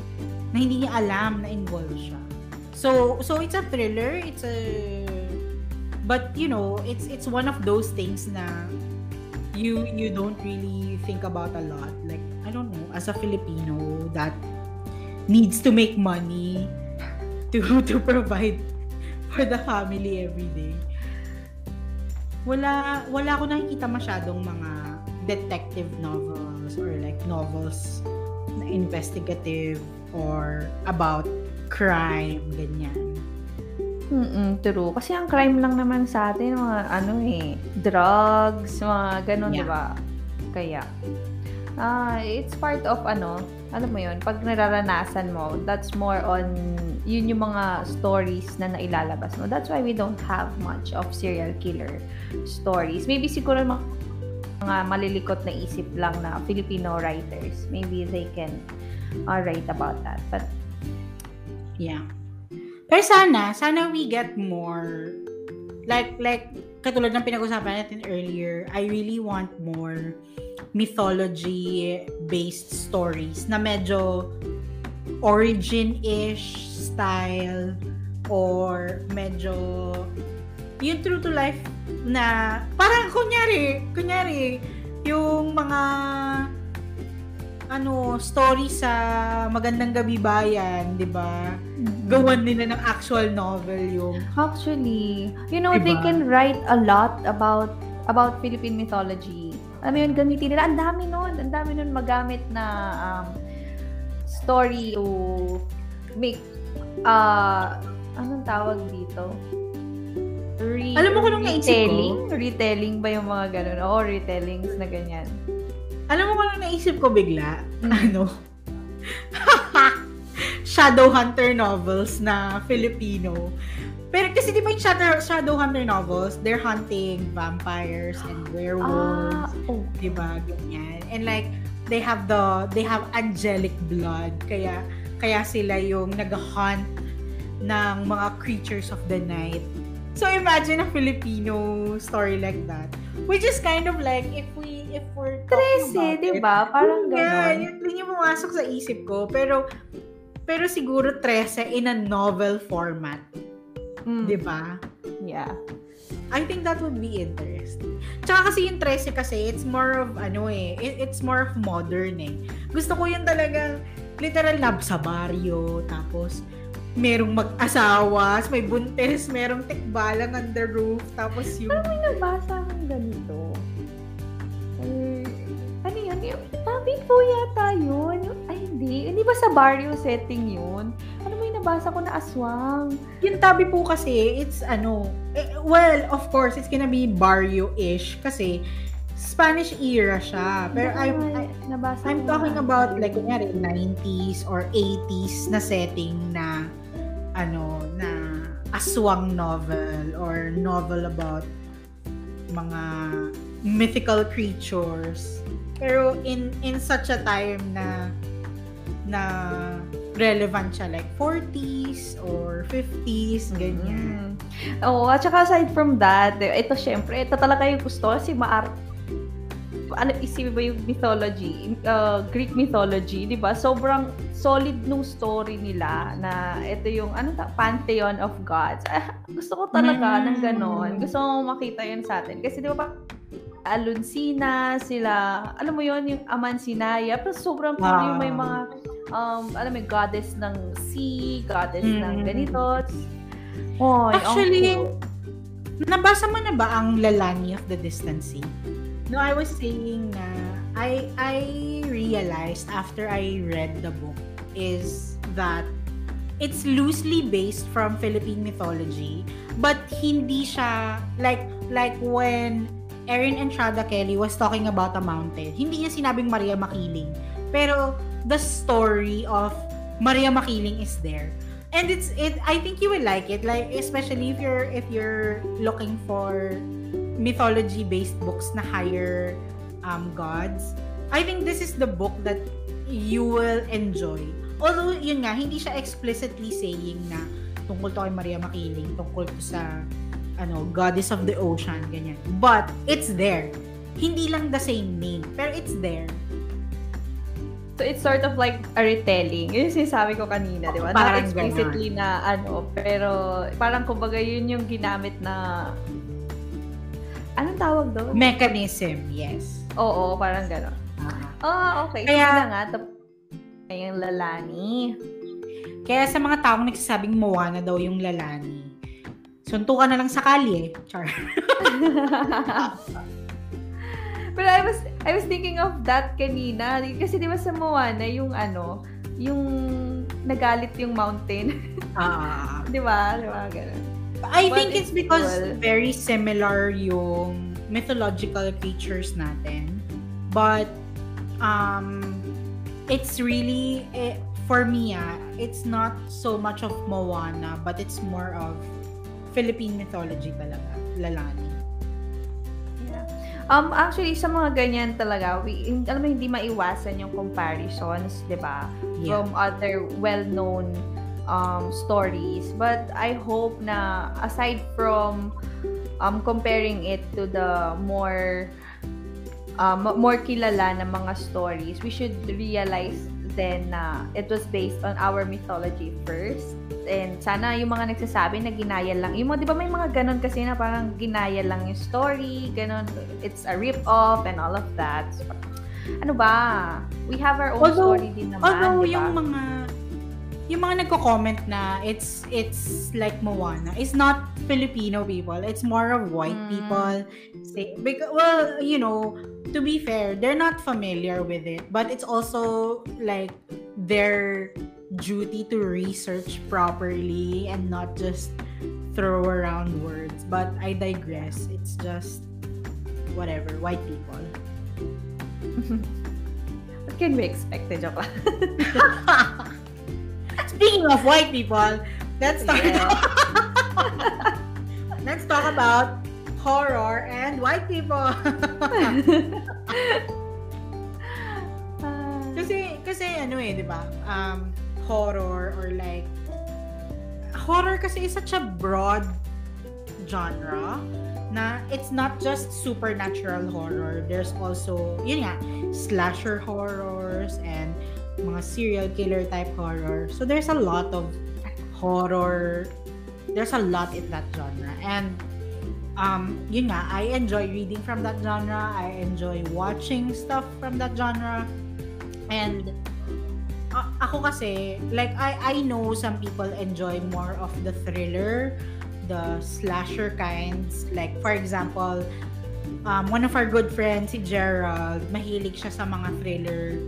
na hindi niya alam na involved siya. So so it's a thriller, it's a but you know, it's it's one of those things na you you don't really think about a lot. Like I don't know, as a Filipino that needs to make money to to provide for the family every day. Wala wala ako nakikita masyadong mga detective novels or like novels na investigative or about crime, ganyan. Mm-mm, true. Kasi ang crime lang naman sa atin, mga ano eh, drugs, mga ganun, Yeah. di ba? Kaya, ah, it's part of ano, alam mo yun, pag nararanasan mo, that's more on, yun yung mga stories na nailalabas mo. That's why we don't have much of serial killer stories. Maybe siguro mga, mga malilikot na isip lang na Filipino writers, maybe they can uh, write about that. But Yeah. Pero sana, sana we get more. Like like katulad ng pinag-usapan natin earlier, I really want more mythology based stories na medyo origin-ish style or medyo yung true to life na parang kunyari, kunyari yung mga ano, story sa Magandang Gabi Bayan, 'di ba? Gawan nila ng actual novel yung Actually, you know, they Diba? can write a lot about about Philippine mythology. Alam mo yun, gamitin nila. Ang dami nun. Ang dami nun magamit na um, story to make, uh, anong tawag dito? Re- Alam mo kung anong naisip ko? retelling? Retelling ba yung mga ganun? Oo, retellings na ganyan. Alam mo kung ano naisip ko bigla? Mm. Ano? Shadowhunter novels na Filipino. Pero kasi di ba yung Shadow, Shadowhunter novels, they're hunting vampires and werewolves. Ah, oh. di ba? Ganyan. And like, they have the, they have angelic blood. Kaya, kaya sila yung nag-hunt ng mga creatures of the night. So imagine a Filipino story like that. Which is kind of like, if we, if we're about di it, ba? Parang Yeah, ganon. yun din yung pumasok sa isip ko. Pero, pero siguro 13 in a novel format. Mm, Di ba? Yeah. I think that would be interesting. Tsaka kasi yung 13 kasi, it's more of, ano eh, it- it's more of modern eh. Gusto ko yung talagang, literal lab sa baryo, tapos, merong mag-asawa, may buntis, merong tikbalang on the roof, tapos yung... May nabasa akong po yata yun. Ay, hindi. Hindi ba sa barrio setting yun? Ano may nabasa ko na aswang? Yung tabi po kasi, it's ano, eh, well, of course, it's gonna be barrio-ish kasi Spanish era siya. Pero I, Ay, I, nabasa I'm talking na. about like kunyari 90s or 80s na setting na ano na aswang novel or novel about mga mythical creatures pero in in such a time na na relevant siya like 40s or 50s ganyan Mm. Oo, at saka aside from that, ito syempre, ito talaga yung gusto si Maar ano isipin ba yung mythology, uh, Greek mythology, 'di ba? Sobrang solid nung story nila na ito yung ano ta, pantheon of gods. Ah, gusto ko talaga Mm. ng ganon. Gusto ko makita 'yun sa atin kasi 'di ba pa Aluncina, sila, alam mo yon yung Amansinaya, pero sobrang cool yung may Wow. mga, um, alam mo, goddess ng sea, goddess ng Mm. ganito. Oy, ang Actually, cool. Nabasa mo na ba ang Lalani of the Distant Sea? No, I was saying na I I realized after I read the book is that it's loosely based from Philippine mythology but hindi siya like like when Erin Entrada Kelly was talking about a mountain. Hindi niya sinabing Maria Makiling. Pero the story of Maria Makiling is there and it's it i think you will like it like especially if you're if you're looking for mythology based books na higher um gods i think this is the book that you will enjoy although yun nga hindi siya explicitly saying na tungkol to kay Maria Makiling tungkol to sa ano goddess of the ocean ganyan but it's there hindi lang the same name pero it's there So it's sort of like a retelling. Yun yung sinasabi ko kanina, di ba? Not Parang explicitly na ano, pero parang kumbaga yun yung ginamit na anong tawag doon? mechanism yes Oo, parang gano'n. Ah. Ah, okay. Kaya- na nga, tap- Ayang lalani. Kaya sa mga taong nagsasabing Moana daw yung lalani, suntukan na lang sa kalye. Char. Pero I was I was thinking of that kanina kasi 'di ba sa Moana yung ano, yung nagalit yung mountain, Ah. 'di ba? 'Di ba ganun. I But think it's it's because cool. very similar yung mythological creatures natin. But um it's really eh, for me ah, it's not so much of Moana but it's more of Philippine mythology talaga, lalani. Yeah. Um actually sa mga ganyan talaga, we alam mo hindi maiwasan yung comparisons, 'di ba? Yeah. From other well-known um stories. But I hope na aside from um comparing it to the more um, more kilala na mga stories, we should realize din na it was based on our mythology first. And sana yung mga nagsasabi na ginaya lang. Yung mga, di ba may mga ganon kasi na parang ginaya lang yung story, ganon, it's a rip-off and all of that. So, ano ba? We have our own Although- story din naman, Although yung mga yung mga nagko-comment na it's it's like Moana it's not Filipino people it's more of white Mm. people say because well you know to be fair they're not familiar with it but it's also like their duty to research properly and not just throw around words but I digress it's just whatever white people What can we expect? Joke. Speaking of white people, let's talk Yeah. let's talk about horror and white people. Kasi kasi ano eh, 'di ba? Um horror or like horror kasi is such a broad genre na it's not just supernatural horror. There's also, yun nga, slasher horrors and mga serial killer type horror. So there's a lot of horror. There's a lot in that genre. And um, yun nga, I enjoy reading from that genre. I enjoy watching stuff from that genre. And a- ako kasi, like, I, I know some people enjoy more of the thriller, the slasher kinds. Like, for example, um, one of our good friends, si Gerald, mahilig siya sa mga thriller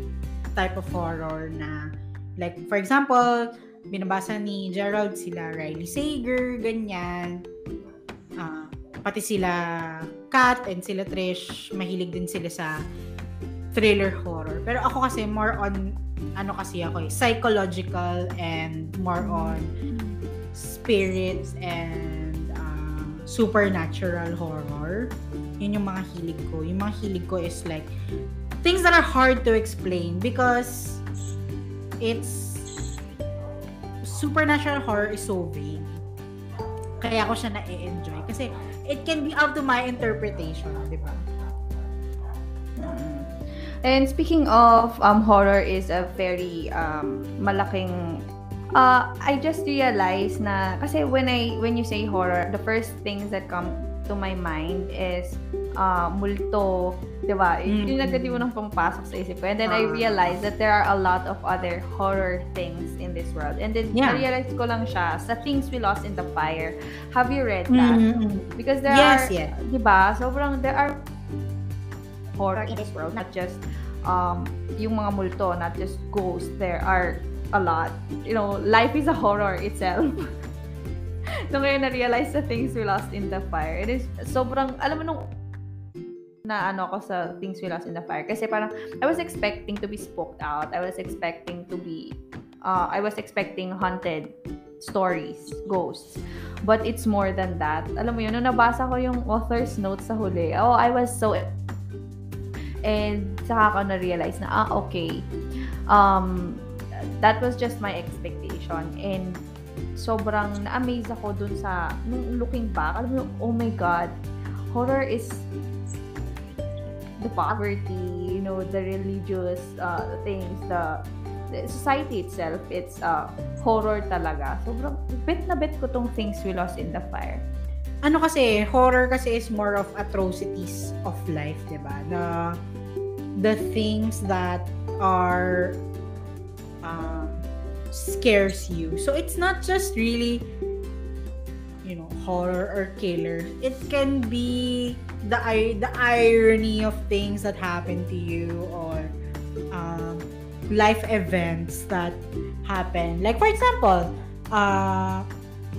type of horror na, like, for example, binabasa ni Gerald sila Riley Sager, ganyan. Ah, pati sila Kat and sila Trish, mahilig din sila sa thriller horror. Pero ako kasi more on ano kasi ako eh, psychological and more on spirits and um, supernatural horror. Yun yung mga hilig ko. Yung mga hilig ko is like things that are hard to explain because it's supernatural horror is so vague. Kaya ako siya na-enjoy. Kasi it can be up to my interpretation, di ba? And speaking of um, horror is a very um, malaking uh, I just realized na kasi when I when you say horror, the first things that come to my mind is uh, multo, 'di ba? Mm. Yung yung unang pumapasok sa isip ko. And then I Ah. realized that there are a lot of other horror things in this world. And then Yeah. na-realize ko lang siya sa Things We Lost in the Fire. Have you read that? Mm-hmm. Because there Yes, are, yes. di ba, sobrang there are horror in this world, not just um, yung mga multo, not just ghosts. There are a lot. You know, life is a horror itself. nung ngayon na-realize the things we lost in the fire. It is sobrang, alam mo nung na ano ako sa things we lost in the fire. Kasi parang, I was expecting to be spooked out. I was expecting to be, uh, I was expecting haunted stories, ghosts. But it's more than that. Alam mo yun, nung nabasa ko yung author's notes sa huli, oh, I was so and saka ko na-realize na, ah, okay. Um, that was just my expectation. And sobrang na-amaze ako dun sa, nung looking back, alam mo, oh my God, horror is the poverty, you know, the religious uh, things, the, the society itself, it's uh, horror talaga. Sobrang bet na bet ko tong things we lost in the fire. ano kasi, horror kasi is more of atrocities of life, di ba? The, the things that are um, scares you. So, it's not just really, you know, horror or killer. It can be the i- the irony of things that happen to you or um, life events that happen. Like, for example, uh,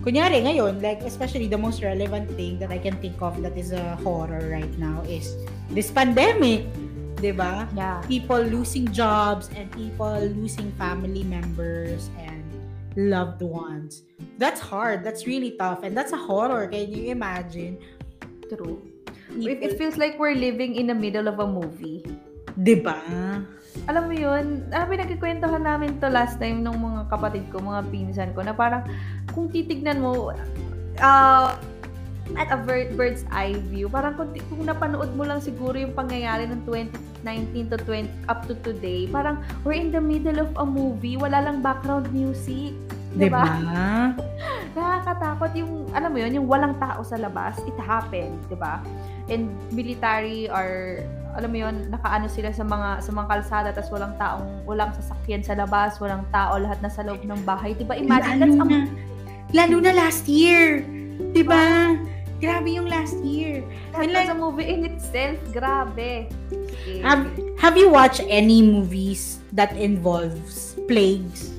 kunyari ngayon, like especially the most relevant thing that I can think of that is a horror right now is this pandemic, 'di ba? Yeah. People losing jobs and people losing family members and loved ones. That's hard. That's really tough and that's a horror. Can you imagine? True. It, it feels like we're living in the middle of a movie. 'Di ba? Alam mo yun, ah, pinagkikwentuhan namin to last time nung mga kapatid ko, mga pinsan ko, na parang kung titignan mo, ah, at a bird's eye view. Parang kung, kung napanood mo lang siguro yung pangyayari ng 2019 to 20 up to today, parang we're in the middle of a movie, wala lang background music. Diba? Diba? Nakakatakot yung, alam mo yun, yung walang tao sa labas, it happened, diba? And military are, alam mo yun, nakaano sila sa mga sa mga kalsada tapos walang taong, walang sasakyan sa labas, walang tao, lahat na sa loob ng bahay. Diba? Imagine, lalo that's na, lalo na last year. Diba? Oh. Grabe yung last year. That was like- a movie in itself. Grabe. Okay. Have, have you watched any movies that involves plagues?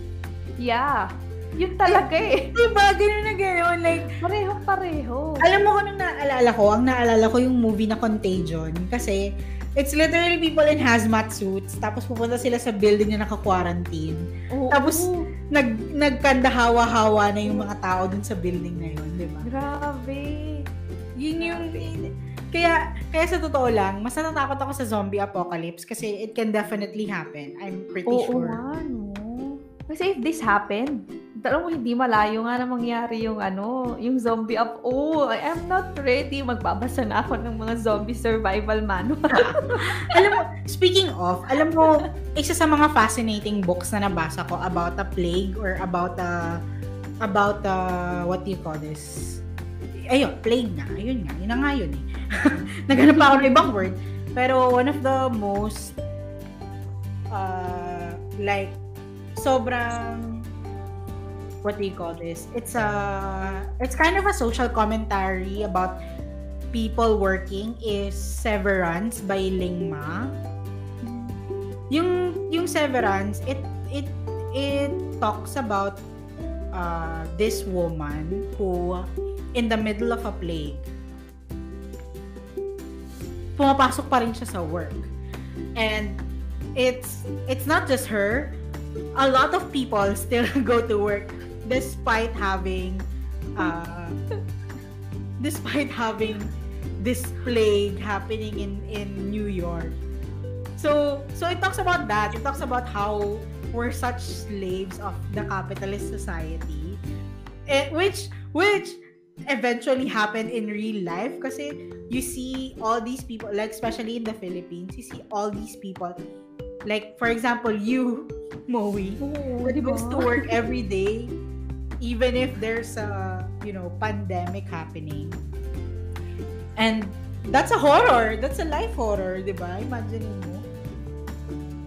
yeah. Yun talaga eh. Diba? Ganun na ganun. Like, Pareho-pareho. alam mo kung anong naalala ko? Ang naalala ko yung movie na Contagion. Kasi, it's literally people in hazmat suits. Tapos pupunta sila sa building na naka-quarantine. Oo. Tapos, Nag, nagkandahawa-hawa na yung mga tao dun sa building na yun. Diba? Grabe. Yun yung... Kaya, kaya sa totoo lang, mas natatakot ako sa zombie apocalypse kasi it can definitely happen. I'm pretty Oo sure. nga, no? Kasi if this happened, alam mo, hindi malayo nga na mangyari yung ano, yung zombie up. Oh, I am not ready. Magbabasa na ako ng mga zombie survival manual. alam mo, speaking of, alam mo, isa sa mga fascinating books na nabasa ko about a plague or about a, about a, what do you call this? Ayun, plague na. Ayun nga, yun na nga yun eh. Naghanap pa ako ng ibang word. Pero one of the most, uh, like, sobrang, what do you call this? It's a, it's kind of a social commentary about people working is Severance by Ling Ma. Yung yung Severance, it it it talks about uh, this woman who in the middle of a plague pumapasok pa rin siya sa work. And it's it's not just her. A lot of people still go to work despite having uh, despite having this plague happening in in New York. So so it talks about that. It talks about how we're such slaves of the capitalist society, eh, which which eventually happened in real life Because you see all these people like especially in the Philippines you see all these people like for example you Moe who goes to work every day even if there's a you know pandemic happening and that's a horror that's a life horror di ba imagine mo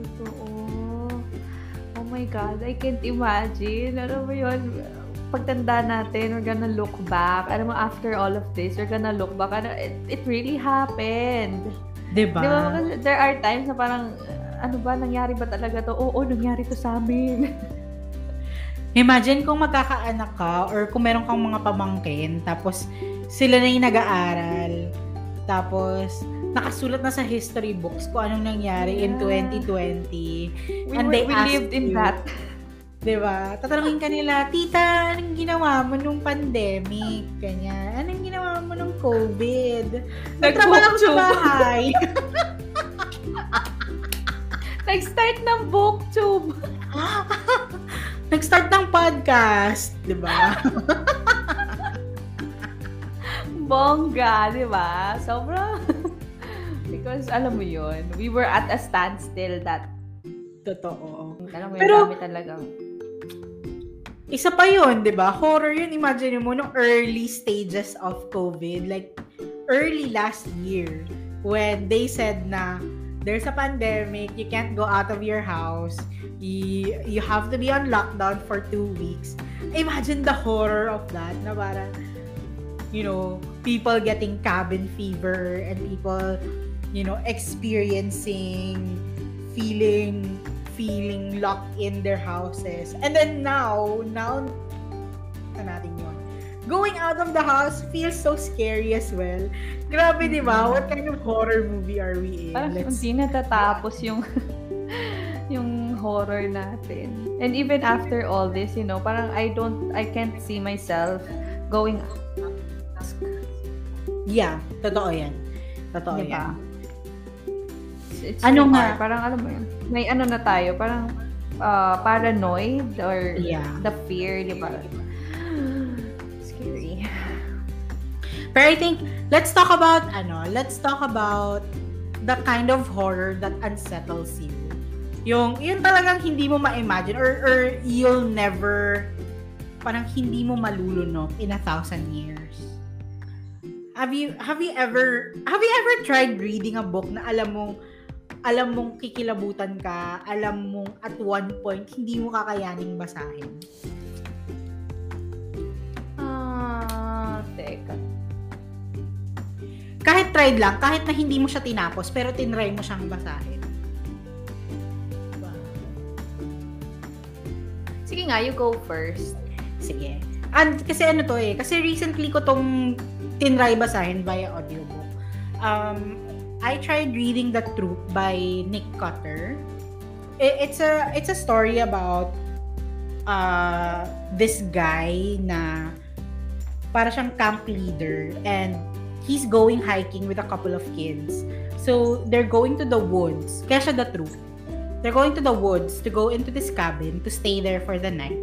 Totoo. Oh my God, I can't imagine. Alam mo yun, pagtanda natin, we're gonna look back. Alam mo, after all of this, we're gonna look back. Ano, it, it really happened. di Di ba? Kasi there are times na parang, ano ba, nangyari ba talaga to? Oo, nangyari to sa amin. Imagine kung magkakaanak ka or kung meron kang mga pamangkin tapos sila na yung nag-aaral tapos nakasulat na sa history books kung anong nangyari in Yeah. 2020. We, And they we lived in you. that. Diba? Tatanungin ka nila, Tita, anong ginawa mo nung pandemic? Ganyan. Anong ginawa mo nung COVID? Nagtrabaho sa bahay. Nag-start ng booktube. Nag-start ng podcast. Diba? Bongga, di ba? Sobrang... Because, alam mo yun, we were at a standstill that, Totoo. alam mo yun, Pero- dami talagang, Isa pa yun, di ba? Horror yun. Imagine mo nung early stages of COVID. Like, early last year when they said na there's a pandemic, you can't go out of your house, you, you have to be on lockdown for two weeks. Imagine the horror of that na parang, you know, people getting cabin fever and people, you know, experiencing, feeling, feeling locked in their houses. And then now, now, na natin yun. Going out of the house feels so scary as well. Grabe, di ba? What kind of horror movie are we in? parang Let's- hindi natatapos yung, yung horror natin. And even after all this, you know, parang I don't, I can't see myself going Yeah, totoo yan. Totoo Di ba? yan. It's Ano nga? hard. Parang alam mo yun. May ano na tayo, parang uh, paranoid or Yeah. the fear, di ba? Scary. Pero I think, let's talk about, ano, let's talk about the kind of horror that unsettles you. Yung, yun talagang hindi mo ma-imagine or, or you'll never, parang hindi mo malulunok in a thousand years. Have you, have you ever, have you ever tried reading a book na alam mong, alam mong kikilabutan ka, alam mong at one point hindi mo kakayaning basahin? Ah, teka. Kahit tried lang, kahit na hindi mo siya tinapos, pero tinry mo siyang basahin. Sige nga, you go first. Sige. And kasi ano to eh, kasi recently ko tong tinry basahin via audiobook. Um, I tried reading The Truth by Nick Cutter. It's a it's a story about uh, this guy na para siyang camp leader and he's going hiking with a couple of kids. So, they're going to the woods. Kaya siya the truth. They're going to the woods to go into this cabin to stay there for the night.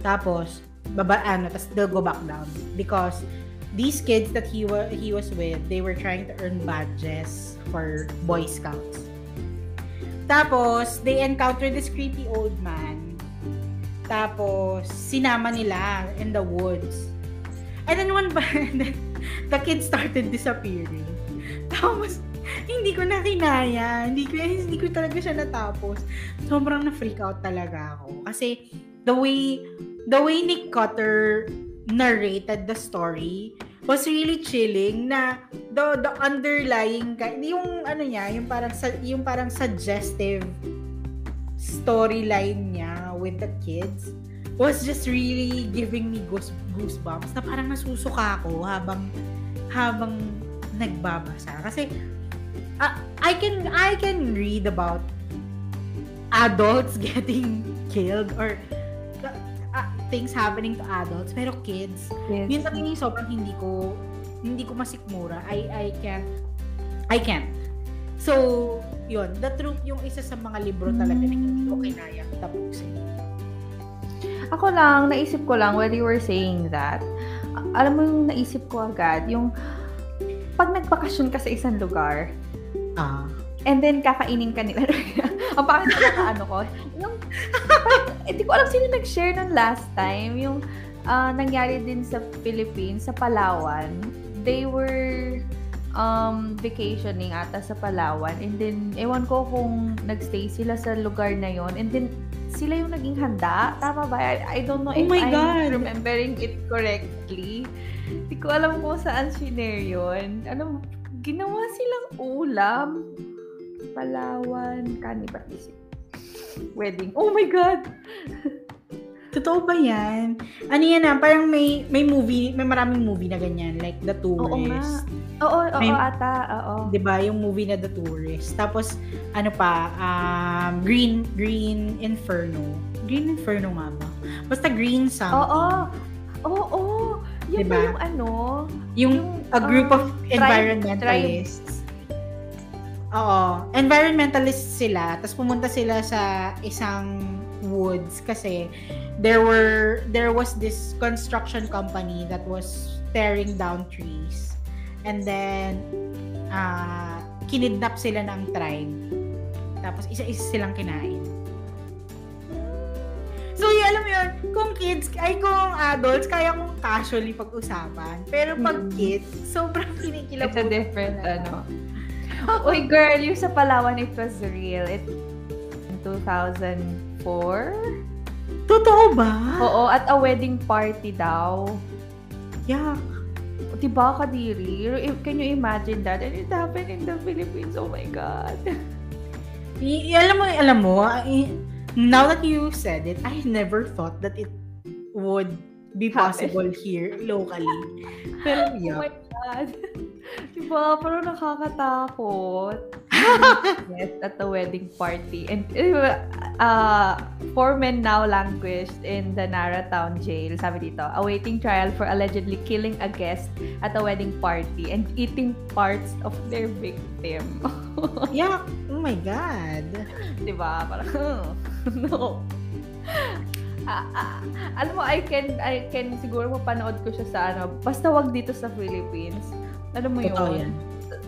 Tapos, baba, ano, tapos they'll go back down. Because these kids that he, wa- he was with, they were trying to earn badges for Boy Scouts. Tapos, they encounter this creepy old man. Tapos, sinama nila in the woods. And then one by the kids started disappearing. Tapos, hindi ko na kinaya. Hindi ko, hindi ko talaga siya natapos. Sobrang na-freak out talaga ako. Kasi, the way, the way Nick Cutter narrated the story, was really chilling na the the underlying yung ano niya, yung parang yung parang suggestive storyline niya with the kids was just really giving me goose, goosebumps na parang nasusuka ako habang habang nagbabasa kasi uh, I can I can read about adults getting killed or things happening to adults. Pero kids, yes. yun talaga yung sobrang hindi ko, hindi ko masikmura. I, I can't, I can't. So, yun. The Truth yung isa sa mga libro talaga mm. na hindi ko kinaya tapusin. Ako lang, naisip ko lang while you were saying that, alam mo yung naisip ko agad, yung pag nagbakasyon ka sa isang lugar, ah. and then kakainin ka nila. Ang pangit na ano ko, yung hindi ko alam sino nag-share nun last time. Yung uh, nangyari din sa Philippines, sa Palawan. They were um, vacationing ata sa Palawan. And then, ewan ko kung nagstay sila sa lugar na yon And then, sila yung naging handa. Tama ba? I, I don't know oh if I'm God. remembering it correctly. Hindi ko alam kung saan shinare yun. Ano, ginawa silang ulam. Palawan, Cannibalism wedding. Oh my God! Totoo ba yan? Ano yan ah, parang may may movie, may maraming movie na ganyan, like The Tourist. Oo nga. Oo, oo, may, ata, oo. 'Di ba, yung movie na The Tourist. Tapos ano pa, um, Green Green Inferno. Green Inferno nga ba? Basta Green something. Oo. Oo, oo. Yung diba? yung ano? Yung, yung a group um, of environmentalists. Oo. Environmentalists sila. Tapos pumunta sila sa isang woods kasi there were there was this construction company that was tearing down trees. And then uh, kinidnap sila ng tribe. Tapos isa-isa silang kinain. So, y- alam mo yun, kung kids, ay kung adults, kaya kong casually pag-usapan. Pero pag kids, sobrang kinikilabot. It's a different, ano, Uy, girl, yung sa Palawan, it was real. It, in 2004? Totoo ba? Oo, at a wedding party daw. Yeah. Diba, Kadiri? Can you imagine that? And it happened in the Philippines. Oh my God. I, alam mo, alam mo, I, now that you said it, I never thought that it would be possible Happen. here locally. Pero yeah. Oh my God. Diba? Pero nakakatakot. Yes, at the wedding party. And uh, four men now languished in the Nara Town jail. Sabi dito, awaiting trial for allegedly killing a guest at a wedding party and eating parts of their victim. yeah. Oh my God. Diba? Parang, no. Ah, alam mo, I can, I can, siguro mapanood ko siya sa ano, basta wag dito sa Philippines. Alam mo Totoo yun? yan.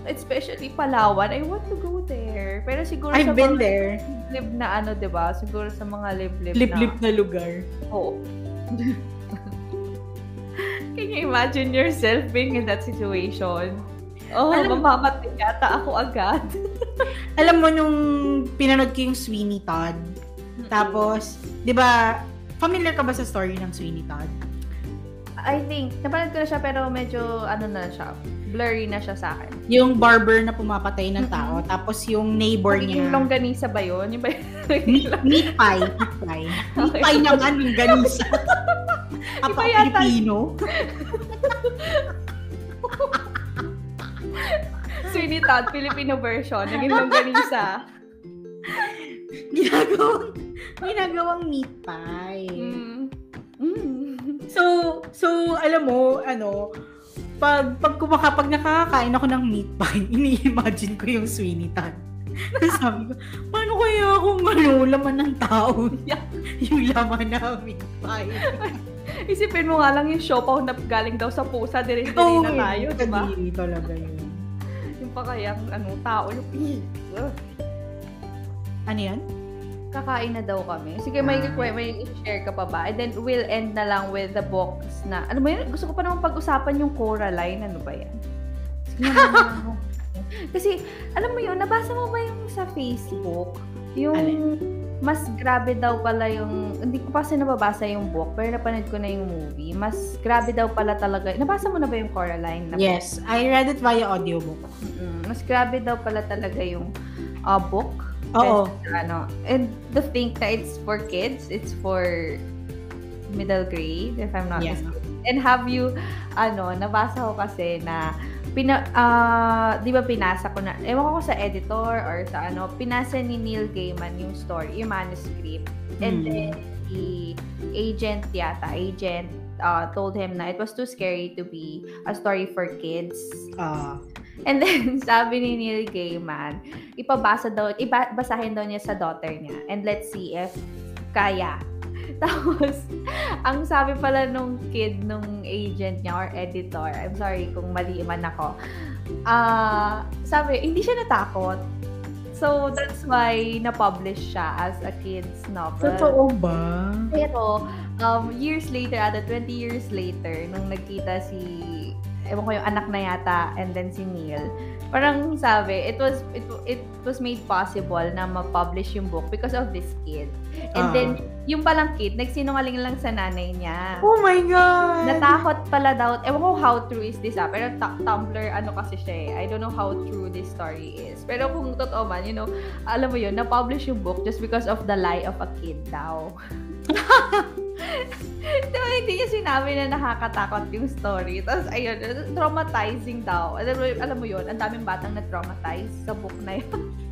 Especially Palawan, I want to go there. Pero siguro I've sa been mga there. liblib na ano, 'di ba? Siguro sa mga liblib Lip-lip na. na lugar. Oo. Can you imagine yourself being in that situation? Oh, Alam- mamamatay yata ako agad. Alam mo, nung pinanood ko yung Sweeney Todd, tapos, di ba, familiar ka ba sa story ng Sweeney Todd? I think, napanood ko na siya pero medyo, ano na siya, blurry na siya sa akin. Yung barber na pumapatay ng tao, tapos yung neighbor Magiging niya. longganisa ba yun? Yung ba Meat, meat pie. Meat pie. Meat Okay. pie naman yung ganisa. Apa Pilipino. Sweeney Todd, Filipino version. Naging longganisa. Ginagawang, ginagawang meat pie. Mm. Mm. So, so alam mo, ano, pag pag kumaka, pag nakakakain ako ng meat pie, ini-imagine ko yung Sweeney. Tapos Sabi ko, paano kaya kung ano, laman ng tao yung laman ng meat pie? Isipin mo nga lang yung siopaw na galing daw sa pusa, dire-dire Oo, na tayo, di ba? kadiri talaga yun. Yung pa kayang ano, tao, yung. Ano yan? Kakain na daw kami. Sige, may, Ah. may, share ka pa ba? And then, we'll end na lang with the books na, ano ba yun? Gusto ko pa naman pag-usapan yung Coraline. Ano ba yan? Sige naman. Kasi, alam mo yun, nabasa mo ba yung sa Facebook? Yung, Alin? mas grabe daw pala yung, hindi ko pa kasi nababasa yung book, pero napanood ko na yung movie. Mas grabe daw pala talaga. Nabasa mo na ba yung Coraline? Na Yes, I read it via audiobook. Mm, mas grabe daw pala talaga yung uh, book. Oo. Ano, and to think na it's for kids, it's for middle grade, if I'm not Yeah. mistaken. And have you, ano, nabasa ko kasi na, pina, ah, di ba pinasa ko na, ewan ko sa editor or sa ano, pinasa ni Neil Gaiman yung story, yung manuscript. And Mm. then, the agent yata, agent, uh, told him na it was too scary to be a story for kids. Ah, And then, sabi ni Neil Gaiman, ipabasa daw, ibasahin daw niya sa daughter niya. And let's see if kaya. Tapos, ang sabi pala nung kid, nung agent niya or editor, I'm sorry kung mali man ako, ah sabi, hindi siya natakot. So, that's why na-publish siya as a kid's novel. totoo ba? Pero, um, years later, ata 20 years later, nung nagkita si, ewan ko yung anak na yata, and then si Neil, parang sabi, it was, it, it was made possible na ma-publish yung book because of this kid. And Ah. then, yung palang kid, nagsinungaling lang sa nanay niya. Oh my God! Natakot pala daw. Ewan ko how true is this ah. Pero ta- Tumblr, ano kasi siya eh. I don't know how true this story is. Pero kung totoo man, you know, alam mo yun, na-publish yung book just because of the lie of a kid daw. diba, hindi niya sinabi na nakakatakot yung story. Tapos, ayun, traumatizing daw. Alam mo, alam mo yun, ang daming batang na-traumatize sa book na yun.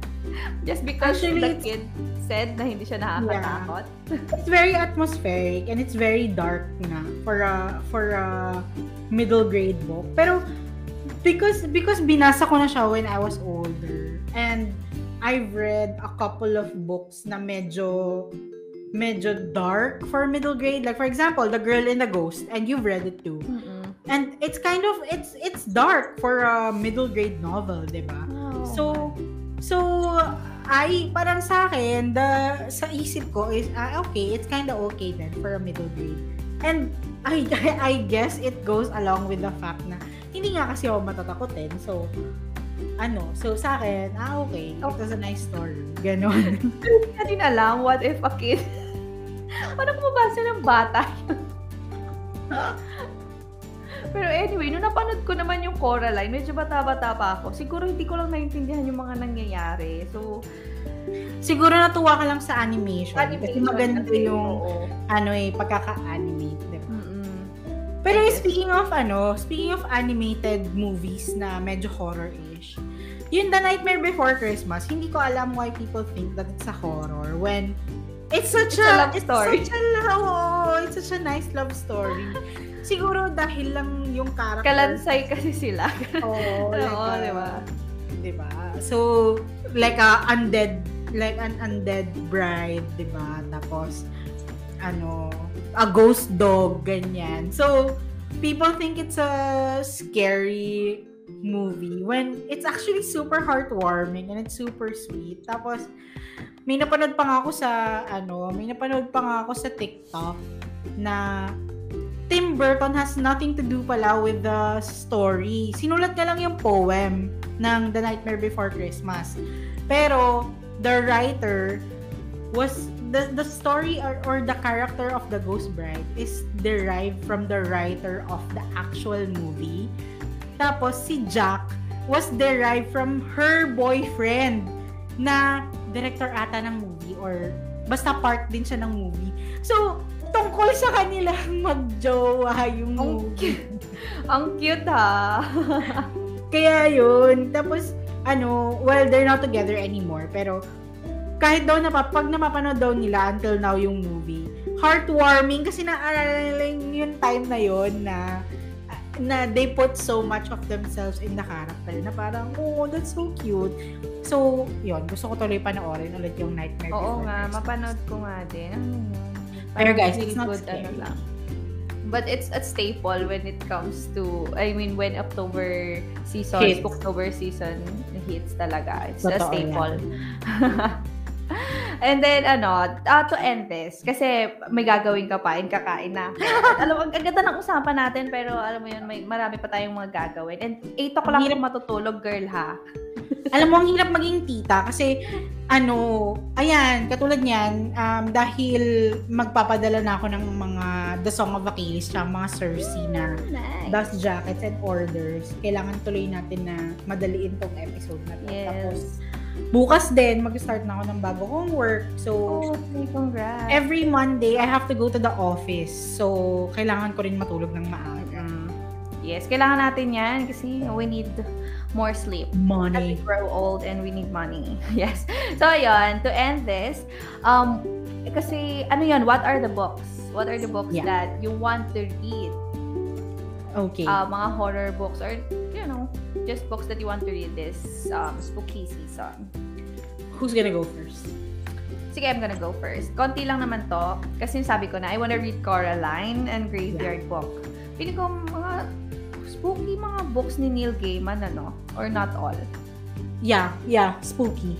just because Actually, the kid said na hindi siya nakakatakot. It's very atmospheric and it's very dark na for a for a middle grade book. Pero because because binasa ko na siya when I was older and I've read a couple of books na medyo medyo dark for middle grade. Like for example, The Girl and the Ghost and you've read it too. Mm-mm. And it's kind of it's it's dark for a middle grade novel, 'di ba? Oh. So, so, ay, parang sa akin, the, sa isip ko is, ah, okay, it's kind of okay then for a middle grade. And, I, I guess it goes along with the fact na, hindi nga kasi ako matatakotin. So, ano, so sa akin, ah, okay, it was a nice story. Ganon. Hindi natin alam what if a kid Paano kung mabasa ng bata? Pero anyway, nung napanood ko naman yung Coraline, medyo bata-bata pa ako. Siguro hindi ko lang naintindihan yung mga nangyayari. So, Siguro natuwa ka lang sa animation. kasi animation maganda kasi, yung, oo. ano eh, pagkaka-animate. Diba? Mm-mm. Pero speaking of ano, speaking of animated movies na medyo horror-ish, yung The Nightmare Before Christmas, hindi ko alam why people think that it's a horror when it's such It's a love it's story. such a love, oo, it's such a nice love story. Siguro dahil lang yung character. Kalansay kasi sila. Oo, like Oo, a- di ba? di ba? So, like a undead, like an undead bride, di ba? Tapos, ano, a ghost dog, ganyan. So, people think it's a scary movie when it's actually super heartwarming and it's super sweet. Tapos, may napanood pa nga ako sa, ano, may napanood pa nga ako sa TikTok na Tim Burton has nothing to do pala with the story. Sinulat niya lang yung poem ng The Nightmare Before Christmas. Pero, the writer was the the story or, or the character of the Ghost Bride is derived from the writer of the actual movie. Tapos si Jack was derived from her boyfriend na director ata ng movie or basta part din siya ng movie. So, tungkol sa kanila magjowa yung Ang movie. Ang cute ha. Kaya yun. Tapos, ano, well, they're not together anymore. Pero, kahit daw na pag napapanood daw nila until now yung movie, heartwarming kasi naalala nila yung time na yon na na they put so much of themselves in the character na parang, oh, that's so cute. So, yun, gusto ko tuloy panoorin ulit yung Nightmare Oo Before nga, Christmas. mapanood ko nga din. Yun? Pero guys, it's not feel scary. ano lang. But it's a staple when it comes to, I mean, when October season, Hits. October season hits talaga. It's a Totoo staple. And then, ano, uh, to end this, kasi may gagawin ka pa, and kakain na. alam mo, ang ganda ng usapan natin, pero alam mo yun, may marami pa tayong mga gagawin. And 8 o'clock lang matutulog, girl, ha? Alam mo, ang hirap maging tita kasi, ano, ayan, katulad niyan, um, dahil magpapadala na ako ng mga The Song of Achilles tsaka mga Cersei na Nice. dust jackets and orders, kailangan tuloy natin na madaliin tong episode na to. Tapos, Yes. Bukas din, mag-start na ako ng bago kong work. So, Oh, congrats. every Monday, I have to go to the office. So, kailangan ko rin matulog ng maaga. Yes, kailangan natin yan kasi we need more sleep. As we Money. grow old and we need money. Yes. So, ayun, to end this, um, kasi, ano yun, what are the books? What are the books Yeah. that you want to read? Okay. Uh, mga horror books or, you know, just books that you want to read this um, spooky season. Who's gonna go first? Sige, I'm gonna go first. Konti lang naman to. Kasi sabi ko na, I wanna read Coraline and Graveyard Book. Pili ko mga spooky mga books ni Neil Gaiman, ano? Or not all. Yeah, yeah, spooky.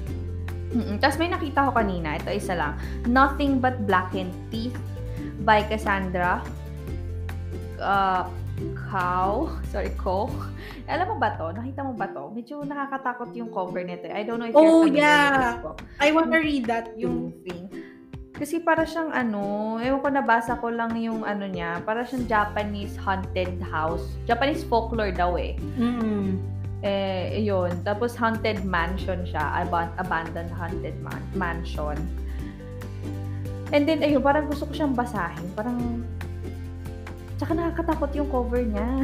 mm Tapos may nakita ko kanina, ito isa lang. Nothing But Blackened Teeth by Cassandra uh, Cow. Sorry, Co. Alam mo ba to? Nakita mo ba to? Medyo nakakatakot yung cover nito. I don't know if Oh, you're familiar with yeah. this book. I wanna read that Yung thing. Kasi para siyang ano, ewan ko nabasa ko lang yung ano niya, para siyang Japanese haunted house. Japanese folklore daw eh. Mm. Eh, yun. Tapos haunted mansion siya. Aban- abandoned haunted man- mansion. And then, ayun, parang gusto ko siyang basahin. Parang, tsaka nakakatakot yung cover niya.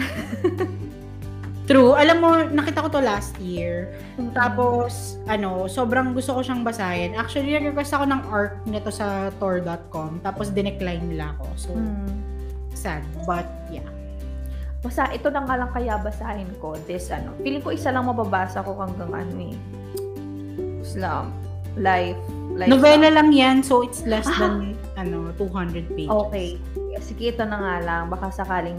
True. Alam mo, nakita ko to last year. Mm. Tapos, ano, sobrang gusto ko siyang basahin. Actually, nag-request ako ng art nito sa tor.com. Tapos, dinecline nila ako. So, Mm. sad. But, yeah. Basta, ito na nga lang kaya basahin ko. This, ano. Feeling ko isa lang mababasa ko hanggang ano eh. Slum. Life. life Novela lang yan. So, it's less Ah. than, ano, 200 pages. Okay. Sige, ito na nga lang. Baka sakaling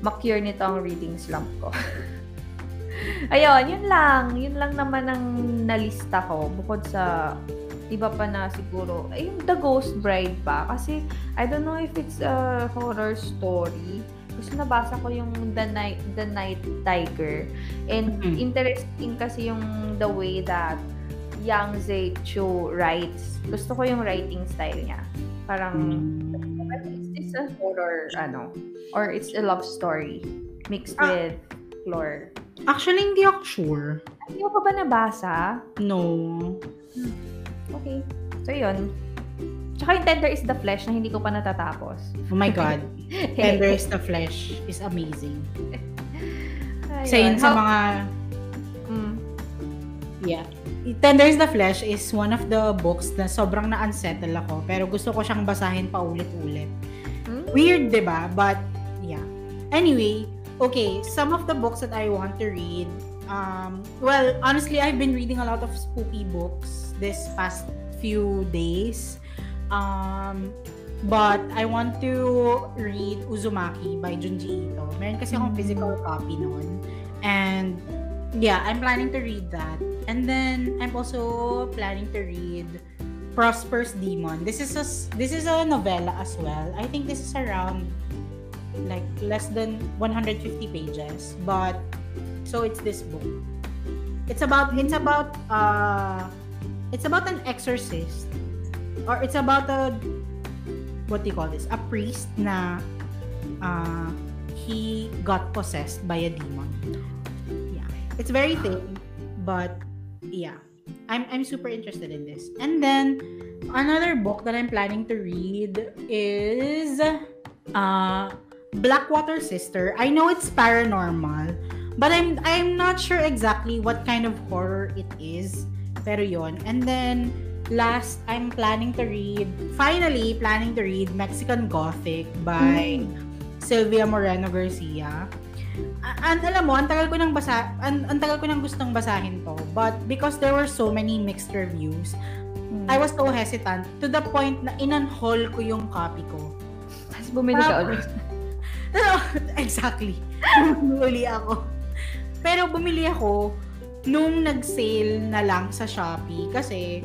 ma-cure nito ang reading slump ko. Ayun, yun lang. Yun lang naman ang nalista ko. Bukod sa iba pa na siguro. Ay, yung The Ghost Bride pa. Kasi, I don't know if it's a horror story. Kasi nabasa ko yung The Night, The Night Tiger. And Mhm. interesting kasi yung the way that Yang Zhe Chu writes. Gusto ko yung writing style niya. Parang, Mm. A horror, ano? Or it's a love story mixed Ah. with lore? Actually, hindi ako sure. Hindi mo pa ba nabasa? No. Okay. So, yun. Tsaka yung Tender is the Flesh na hindi ko pa natatapos. Oh my God. Tender is the Flesh is amazing. Ayun. Isa yun sa mga, Mm. yeah. Tender is the Flesh is one of the books na sobrang na-unsettle ako. Pero gusto ko siyang basahin pa ulit-ulit. Weird, di ba? But, yeah. Anyway, okay, some of the books that I want to read, um, well, honestly, I've been reading a lot of spooky books this past few days. Um, But I want to read Uzumaki by Junji Ito. Meron kasi akong physical copy noon. And yeah, I'm planning to read that. And then I'm also planning to read Prosper's Demon. This is a this is a novella as well. I think this is around like less than 150 pages, but so it's this book. It's about it's about uh it's about an exorcist or it's about a what do you call this? A priest na uh he got possessed by a demon. Yeah. It's very thin, but yeah. I'm I'm super interested in this. And then another book that I'm planning to read is uh Blackwater Sister. I know it's paranormal, but I'm I'm not sure exactly what kind of horror it is. Pero yon. And then last I'm planning to read finally planning to read Mexican Gothic by mm. Sylvia Moreno Garcia. An alam mo, ang tagal ko nang basa, an, ang tagal ko nang gustong basahin to. But because there were so many mixed reviews, mm. I was so hesitant to the point na inunhaul ko yung copy ko. Tapos bumili ka ulit. exactly. Bumili ako. Pero bumili ako nung nag-sale na lang sa Shopee kasi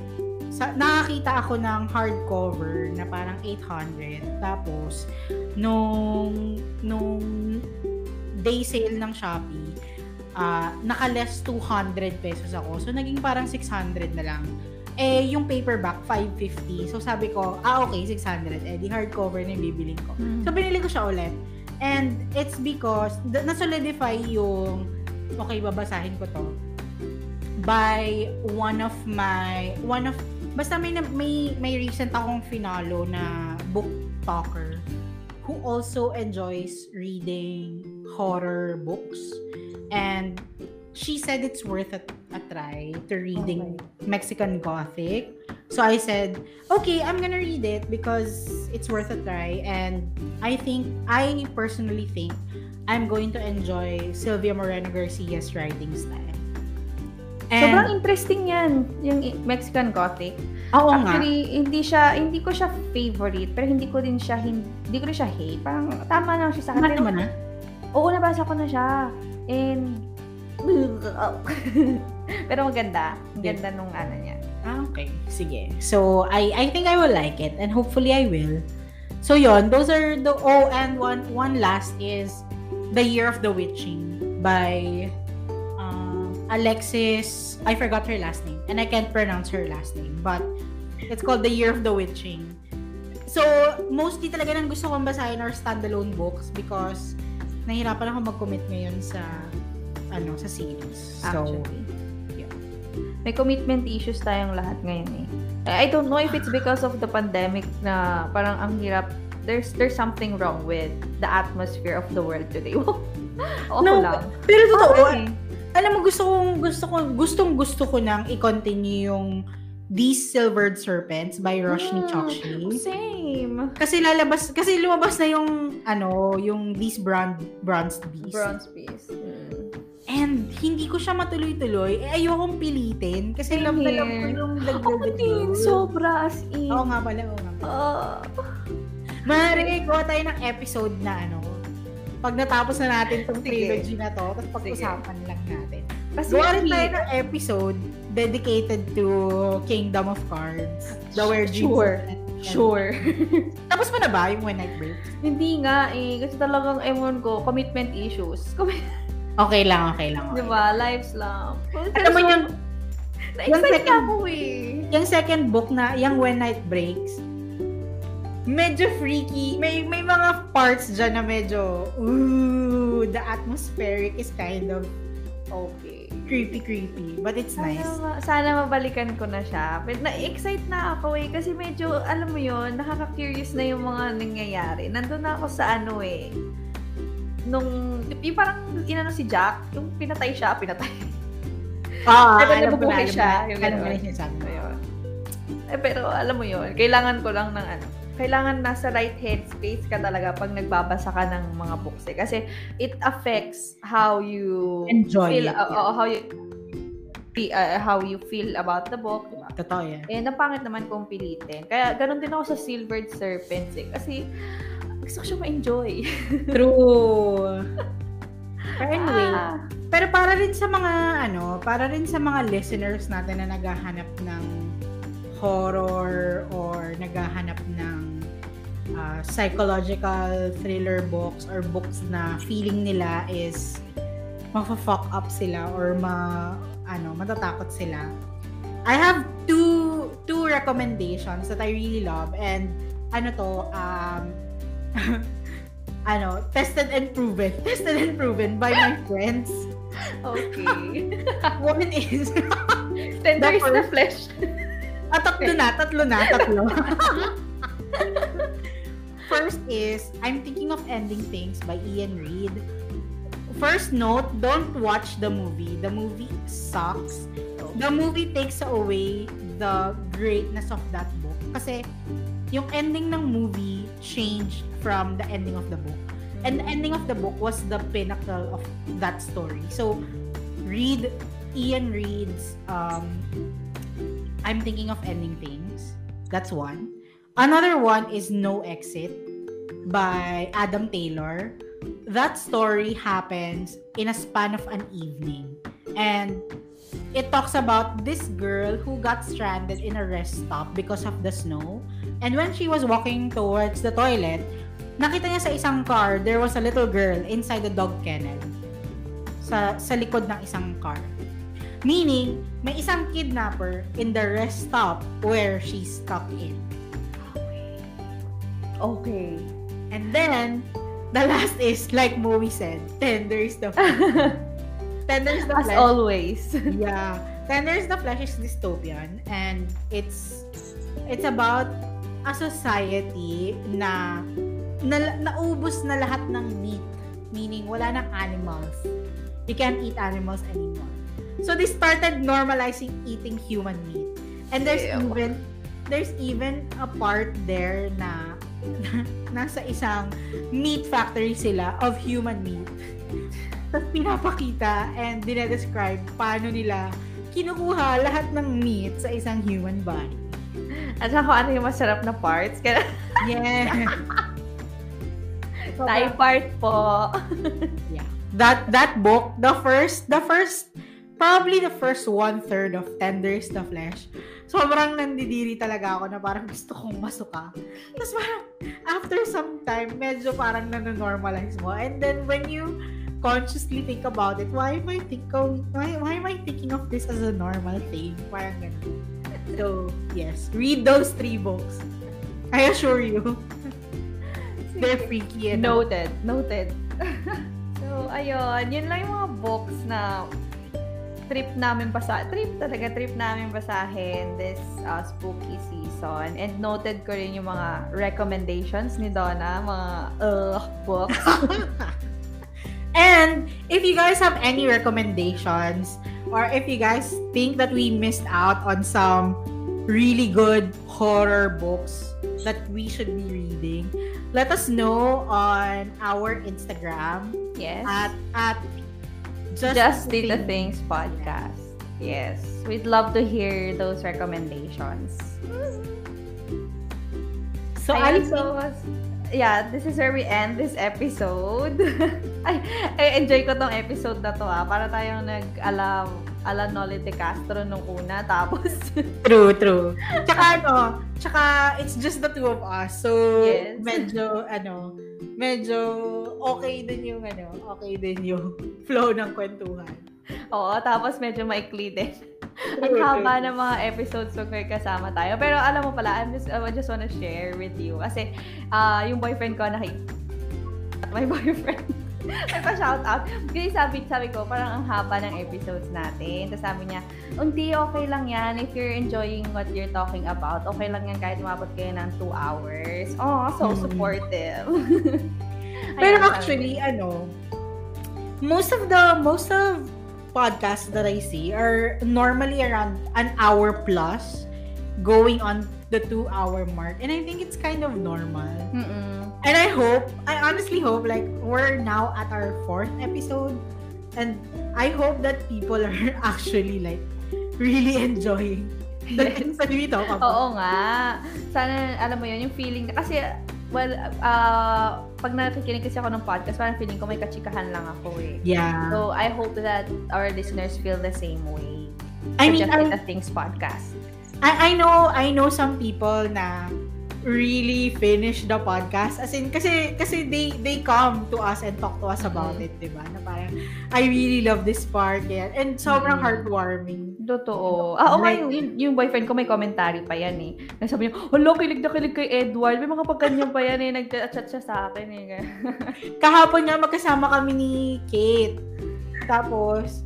sa, nakakita ako ng hardcover na parang 800 tapos nung nung day sale ng Shopee uh, naka-less 200 pesos ako. So naging parang 600 na lang. Eh yung paperback 550 so sabi ko ah okay 600 eh di hardcover na yung bibiling ko. Mm-hmm. so binili ko siya ulit. And it's because na-solidify yung okay babasahin ko to by one of my one of basta may may may recent akong finalo na book talker who also enjoys reading horror books and she said it's worth a, a try to reading okay. Mexican Gothic. So I said, okay, I'm gonna read it because it's worth a try. And I think, I personally think, I'm going to enjoy Sylvia Moreno Garcia's writing style. And, Sobrang interesting yan, yung Mexican Gothic. Oo Actually, nga. hindi siya, hindi ko siya favorite, pero hindi ko din siya, hindi ko rin siya hate. Parang tama lang siya sa akin. Ano na? Oo, nabasa ko na siya. And, pero maganda. Ganda nung ano niya. Ah, okay. Sige. So, I I think I will like it and hopefully I will. So, yon Those are the... Oh, and one one last is The Year of the Witching by Alexis, I forgot her last name, and I can't pronounce her last name, but it's called The Year of the Witching. So, mostly talaga nang gusto kong basahin are standalone books because nahirapan ako mag-commit ngayon sa ano, sa series. So, Actually. yeah. May commitment issues tayong lahat ngayon eh. I don't know if it's because of the pandemic na parang ang hirap there's there's something wrong with the atmosphere of the world today. okay no, lang. Pero totoo, okay alam mo, gusto kong, gusto ko, gustong gusto ko nang i-continue yung These Silvered Serpents by Roshni mm, Chokshi. Same. Kasi lalabas, kasi lumabas na yung, ano, yung These Bronze, Bronze Beast. Bronze Beast. Mm. And hindi ko siya matuloy-tuloy. Eh, ayokong pilitin. Kasi love na love ko yung dagdag. Ako din, sobra as in. Oo nga pala, oo nga pala. Uh, Maaari, gawa tayo ng episode na ano, pag natapos na natin tong trilogy na to, tapos pag-usapan lang natin. Kasi Gawa rin tayo ng episode dedicated to Kingdom of Cards. The where Sure. Sure. tapos pa na ba yung One Night Break? Hindi nga eh. Kasi talagang, ewan ko, commitment issues. okay lang, okay lang. Okay. Diba? Lives lang. Alam mo yung... Na-excite second, ako eh. Yung second book na, yung When Night Breaks, medyo freaky. May may mga parts dyan na medyo, ooh, the atmospheric is kind of okay. Creepy, creepy. But it's sana, nice. Sana mabalikan ko na siya. But na-excite na ako eh. Kasi medyo, alam mo yon nakaka-curious na yung mga nangyayari. Nandun na ako sa ano eh. Nung, yung parang inano si Jack, yung pinatay siya, pinatay. Ah, diba nabubuhay siya. Yung alam mo na sinasabi mo. Eh, pero alam mo yon kailangan ko lang ng ano, kailangan nasa right headspace ka talaga pag nagbabasa ka ng mga books eh. Kasi it affects how you enjoy feel, it, uh, yeah. uh, how you uh, how you feel about the book. Diba? Totoo yan. Eh, napangit naman kung pilitin. Kaya, ganun din ako sa Silvered Serpents eh. Kasi, gusto ko siya ma-enjoy. True. Pero anyway, Ah. pero para rin sa mga ano, para rin sa mga listeners natin na naghahanap ng horror or naghahanap ng uh, psychological thriller books or books na feeling nila is mafa-fuck up sila or ma ano, matatakot sila. I have two two recommendations that I really love and ano to um ano, tested and proven. Tested and proven by my friends. Okay. One is Tender is the flesh. Ah, tatlo na, tatlo na, tatlo. First is, I'm thinking of ending things by Ian Reid. First note, don't watch the movie. The movie sucks. The movie takes away the greatness of that book. Kasi, yung ending ng movie changed from the ending of the book. And the ending of the book was the pinnacle of that story. So, read Ian Reid's um, I'm thinking of ending things. That's one. Another one is No Exit by Adam Taylor. That story happens in a span of an evening. And it talks about this girl who got stranded in a rest stop because of the snow. And when she was walking towards the toilet, nakita niya sa isang car, there was a little girl inside the dog kennel. Sa, sa likod ng isang car. Meaning, may isang kidnapper in the rest stop where she's stuck in. Okay. And then, the last is, like Moe said, Tender is the Tender is the As flesh. always. Yeah. Tender is the flesh is dystopian and it's it's about a society na, na naubos na lahat ng meat. Meaning, wala nang animals. You can't eat animals anymore. So they started normalizing eating human meat. And there's Ew. even there's even a part there na nasa isang meat factory sila of human meat. Tapos pinapakita and dinedescribe paano nila kinukuha lahat ng meat sa isang human body. At kung ano yung masarap na parts. Yeah. Thai part po. yeah. That that book, the first the first probably the first one third of Tender is the Flesh. Sobrang nandidiri talaga ako na parang gusto kong masuka. Tapos parang after some time, medyo parang nanonormalize mo. And then when you consciously think about it, why am I think of, why, why am I thinking of this as a normal thing? Parang ganun. So, yes. Read those three books. I assure you. They're freaky and Noted. Noted. so, ayun. Yun lang yung mga books na trip namin basa trip talaga trip namin basahin this uh, spooky season. And noted ko rin yung mga recommendations ni Donna mga uh, books. And if you guys have any recommendations or if you guys think that we missed out on some really good horror books that we should be reading, let us know on our Instagram yes. at at just, Just the Things podcast. Yes. We'd love to hear those recommendations. So I Ayun, think, so, yeah, this is where we end this episode. Ay, I enjoy ko tong episode na to ah. Para tayong nag-ala, ala Noli de Castro nung una. Tapos, true, true. Tsaka ano, tsaka it's just the two of us. So Yes. medyo ano, medyo okay din yung ano, okay din yung flow ng kwentuhan. oo, tapos medyo maikli din. Ang haba ng mga episodes so may kasama tayo. Pero alam mo pala, I'm just, I just wanna share with you. Kasi, ah yung boyfriend ko, naki... My boyfriend. May pa-shout out. Kasi sabi, sabi ko, parang ang haba ng episodes natin. Tapos sabi niya, hindi, okay lang yan. If you're enjoying what you're talking about, okay lang yan kahit umabot kayo ng 2 hours. Oh, so Hmm. supportive. Pero Ayan, sabi actually, ano, most of the, most of podcasts that I see are normally around an hour plus going on the two hour mark. And I think it's kind of normal. Mm-mm. And I hope, I honestly hope, like, we're now at our fourth episode. And I hope that people are actually, like, really enjoying the Yes. things Sa dito ka pa. Oo nga. Sana, alam mo yun, yung feeling, kasi, well, uh, pag nakikinig kasi ako ng podcast, parang feeling ko may kachikahan lang ako eh. Yeah. So, I hope that our listeners feel the same way. I mean, Just I, a Things podcast. I, I know, I know some people na really finish the podcast. As in, kasi, kasi they, they come to us and talk to us about Mhm. it, di ba? Na parang, I really love this part. Yan. And sobrang Mhm. heartwarming. Totoo. Ah, nga, Like- yung, yung, boyfriend ko may commentary pa yan eh. Nasabi niya, hala, kilig na kilig kay Edward. May mga pagkanyan pa yan eh. Nag-chat siya sa akin eh. Kahapon nga magkasama kami ni Kate. Tapos,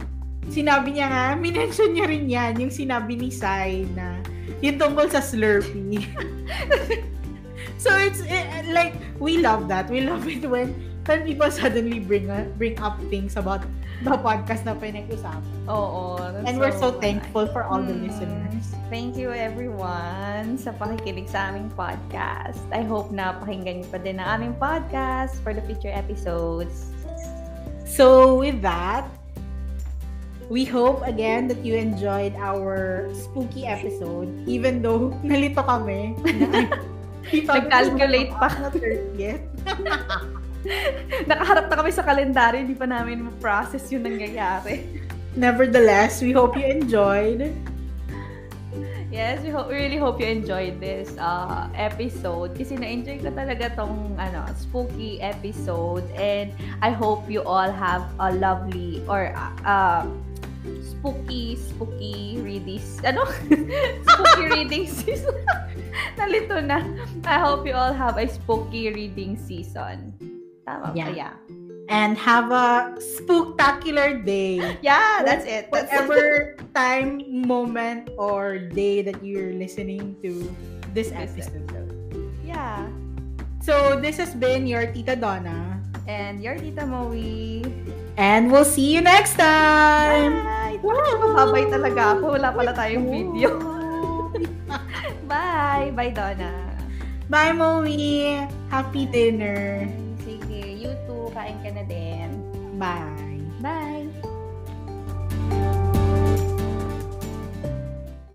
sinabi niya nga, minention niya rin yan, yung sinabi ni Sai na, yung tungkol sa Slurpee. so, it's eh, like, we love that. We love it when when people suddenly bring uh, bring up things about the podcast na pinag-usapan. Oo. And we're so thankful for all the Mm. listeners. Thank you everyone sa pakikinig sa aming podcast. I hope na pakinggan niyo pa din ang aming podcast for the future episodes. So, with that, we hope again that you enjoyed our spooky episode, even though nalito kami. Nag-calculate pa. Na 30th. Nakaharap na kami sa kalendaryo, hindi pa namin ma-process yung nangyayari. Nevertheless, we hope you enjoyed. Yes, we, hope, we really hope you enjoyed this uh, episode kasi na-enjoy ko talaga tong ano, spooky episode and I hope you all have a lovely or uh, uh, spooky, spooky readings. Ano? spooky reading season. Nalito na. I hope you all have a spooky reading season. Tama ba? Yeah. And have a spooktacular day. Yeah, that's it. That's Whatever time, moment, or day that you're listening to this This episode. Yeah. So, this has been your Tita Donna. And your Tita Moe. And we'll see you next time! Bye! Mababay talaga ako. Wala pala tayong video. Bye! Bye, Donna. Bye, Moe! Happy dinner! Sige, you too. Kain ka na din. Bye!